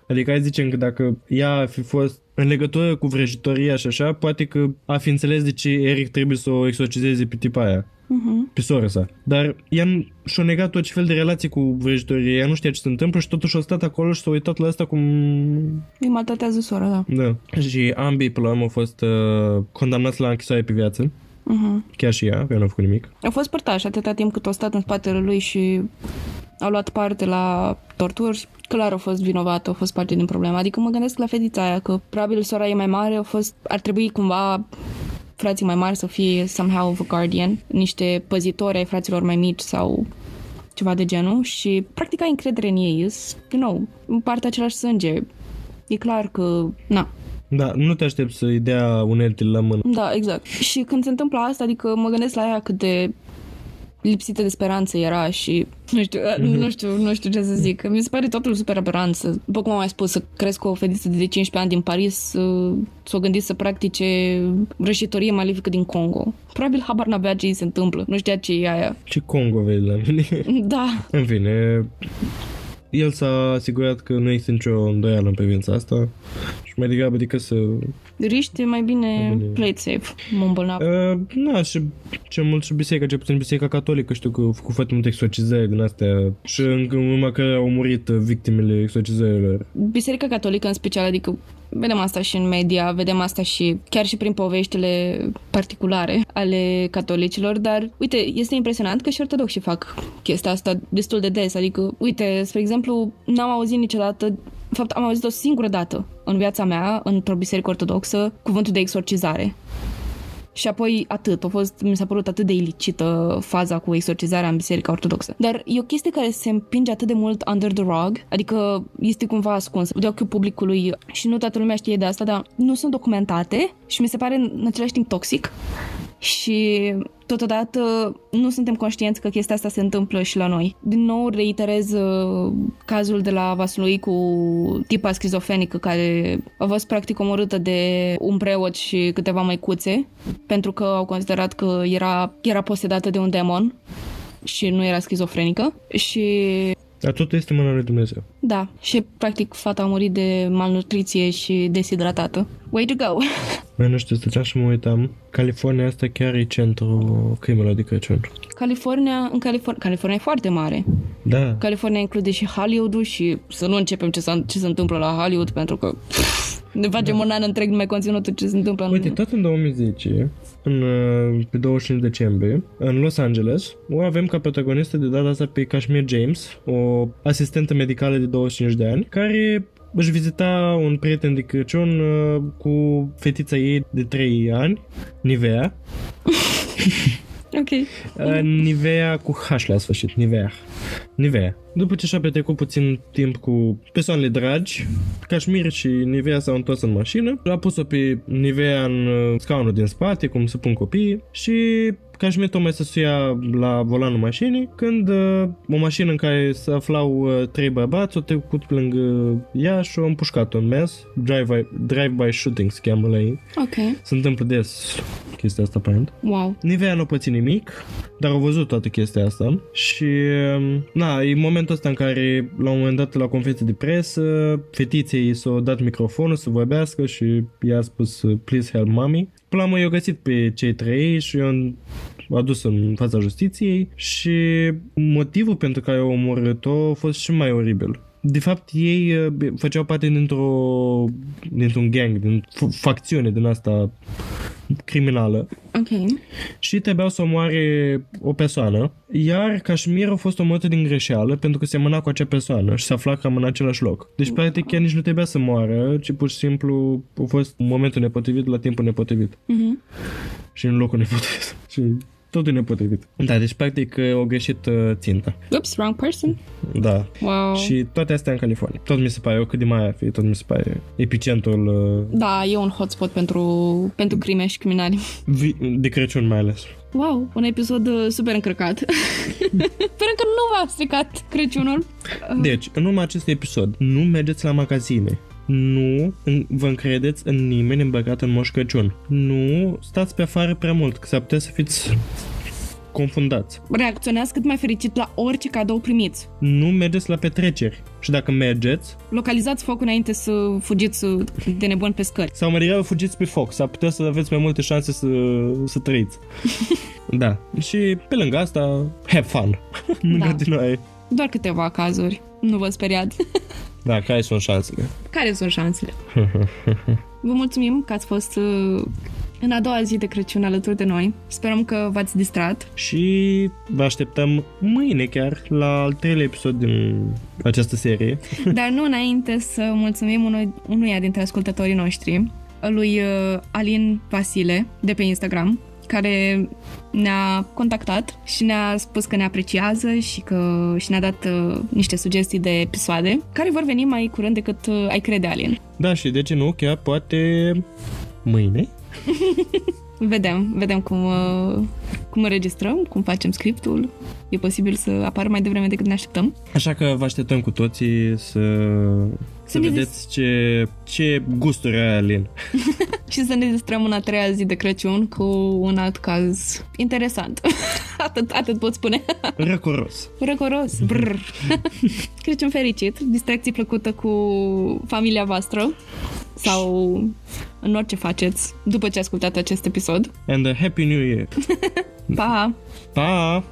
Adică hai zicem că dacă ea ar fi fost în legătură cu vrăjitoria și așa, poate că a fi înțeles de ce Eric trebuie să o exorcizeze pe tipa aia. Uh-huh. Pe sora sa. Dar ea n- și-a negat orice fel de relație cu vrăjitorie. Ea nu știa ce se întâmplă și totuși a stat acolo și s-a uitat la asta cum... Îi maltratează sora, da. Da. Și ambii, până la urmă, au fost uh, condamnați la închisoare pe viață. Uh-huh. Chiar și ea, că nu a făcut nimic. Au fost părtași atâta timp cât au stat în spatele lui și au luat parte la torturi. Clar au fost vinovată, au fost parte din problemă. Adică mă gândesc la fetița aia, că probabil sora e mai mare, au fost, ar trebui cumva frații mai mari să fie somehow of a guardian, niște păzitori ai fraților mai mici sau ceva de genul și practic ai încredere în ei, îs, you know, împart același sânge. E clar că, na, Da, nu te aștept să-i dea unelte la mână. Da, exact. Și când se întâmplă asta, adică mă gândesc la ea cât de lipsită de speranță era și nu știu, nu știu, nu știu ce să zic. Mi se pare totul super aberant să, după cum am mai spus, să cresc o fetiță de 15 ani din Paris să, să o gândi să practice rășitorie malefică din Congo. Probabil habar n-avea ce îi se întâmplă. Nu știa ce e aia. Și Congo vezi la mine. Da, În fine, el s-a asigurat că nu există nicio îndoială în privința asta și mai degrabă decât să... riște mai bine, Mai bine. play it safe, mă îmbolnav. Uh, na, și cel mult și biserica, cel puțin biserica catolică, știu că au făcut foarte multe exorcizări din astea și în în urma care au murit uh, victimele exorcizărilor. Biserica Catolică în special, adică vedem asta și în media, vedem asta și chiar și prin poveștile particulare ale catolicilor, dar uite, este impresionant că și ortodoxii fac chestia asta destul de des, adică uite, spre exemplu, n-am auzit niciodată în fapt, am auzit o singură dată în viața mea, într-o biserică ortodoxă, cuvântul de exorcizare. Și apoi atât, a fost, mi s-a părut atât de ilicită faza cu exorcizarea în biserica ortodoxă. Dar e o chestie care se împinge atât de mult under the rug, adică este cumva ascuns de ochiul publicului și nu toată lumea știe de asta, dar nu sunt documentate și mi se pare în același timp toxic. Și totodată nu suntem conștienți că chestia asta se întâmplă și la noi. Din nou reiterez uh, cazul de la Vaslui cu tipa schizofrenică care a fost practic omorâtă de un preot și câteva măicuțe pentru că au considerat că era, era posedată de un demon și nu era schizofrenică și Dar totul este mâna lui Dumnezeu. da, și practic fata a murit de malnutriție și deshidratată. Way to go! Mai nu știu, stăteam și mă uitam. California asta chiar e centru crimelor de Crăciun. California, în California, California e foarte mare. Da. California include și Hollywood-ul și să nu începem ce, s-a, ce se întâmplă la Hollywood pentru că pff, ne facem un an întreg numai conținutul ce se întâmplă în... Uite, tot în 2010, în, uh, pe 25 decembrie, în Los Angeles, o avem ca protagonistă de data asta pe Kashmir James, o asistentă medicală de 25 de ani, care își vizita un prieten de Crăciun uh, cu fetița ei de 3 ani, Nivea. Ok. Uh, Nivea cu H la sfârșit, Nivea. Nivea. După ce și-a petrecut puțin timp cu persoanele dragi, Cașmir și Nivea s-au întors în mașină, a pus-o pe Nivea în uh, scaunul din spate, cum se pun copiii, și Cașmir tocmai să suia la volanul mașinii, când uh, o mașină în care se aflau uh, trei bărbați o trecut pe lângă ea și au împușcat-o în mes. Drive-by, drive-by shooting se cheamă la ei. Ok. Se întâmplă des chestia asta, aparent. Wow. Nivea nu a pățit nimic, dar au văzut toată chestia asta și, um, na, e momentul ăsta în care, la un moment dat, la conferință de presă, fetiței s-a dat microfonul să vorbească și ea a spus, please help mommy. Până la urmă, i-au găsit pe cei trei și i-au adus în fața justiției și motivul pentru care au omorât-o a fost și mai oribil. De fapt, ei uh, făceau parte dintr-o, dintr-un gang, din facțiune din asta criminală Ok. și trebuiau să omoare o persoană, iar Cașmir a fost omorâtă din greșeală pentru că semăna cu acea persoană și se afla cam în același loc. Deci, practic, chiar nici nu trebuia să moară, ci pur și simplu a fost momentul nepotrivit la timpul nepotrivit Mhm. și în locul nepotrivit. și totul nepotrivit. Da, deci, practic, au greșit uh, ținta. Oops, wrong person. Da. Wow. Și toate astea în California. Tot mi se pare, eu cât de mai ar fi, tot mi se pare epicentul uh, Da, e un hotspot pentru, pentru crime și criminali. vi- de Crăciun mai ales. Wow, un episod uh, super încărcat. Sperăm că nu v-a stricat Crăciunul. Deci, în urma acestui episod, nu mergeți la magazine. Nu în- vă încredeți în nimeni îmbăgat în Moș Crăciun. Nu stați pe afară prea mult, că s-ar putea să fiți confundați. Reacționează cât mai fericit la orice cadou primiți. Nu mergeți la petreceri. Și dacă mergeți, Localizați focul înainte să fugiți uh, de nebun pe scări. sau mai degrabă fugiți pe foc, s-ar putea să aveți mai multe șanse să, să trăiți. da. Și pe lângă asta, have fun. Nu Da. continuai. Doar câteva cazuri. Nu vă speriați. Da, care sunt șansele? Care sunt șansele? Vă mulțumim că ați fost uh, în a doua zi de Crăciun alături de noi. Sperăm că v-ați distrat. Și vă așteptăm mâine chiar la al treilea episod din această serie. Dar nu înainte să mulțumim unui, unuia dintre ascultătorii noștri, lui uh, Alin Vasile, de pe Instagram, care ne-a contactat și ne-a spus că ne apreciază și că și ne-a dat uh, niște sugestii de episoade care vor veni mai curând decât uh, ai crede, Alin. Da, și de ce nu, chiar poate mâine? Vedem, vedem cum, uh, cum înregistrăm, cum facem scriptul. E posibil să apară mai devreme decât ne așteptăm. Așa că vă așteptăm cu toții să, să ne vedeți ce, ce gusturi are Alin. Și să ne distrăm în a treia zi de Crăciun cu un alt caz interesant. atât, atât pot spune. Răcoros. Răcoros. Brr. Crăciun fericit, distracție plăcută cu familia voastră sau în orice faceți după ce ascultați acest episod. And a happy new year. Pa! Pa!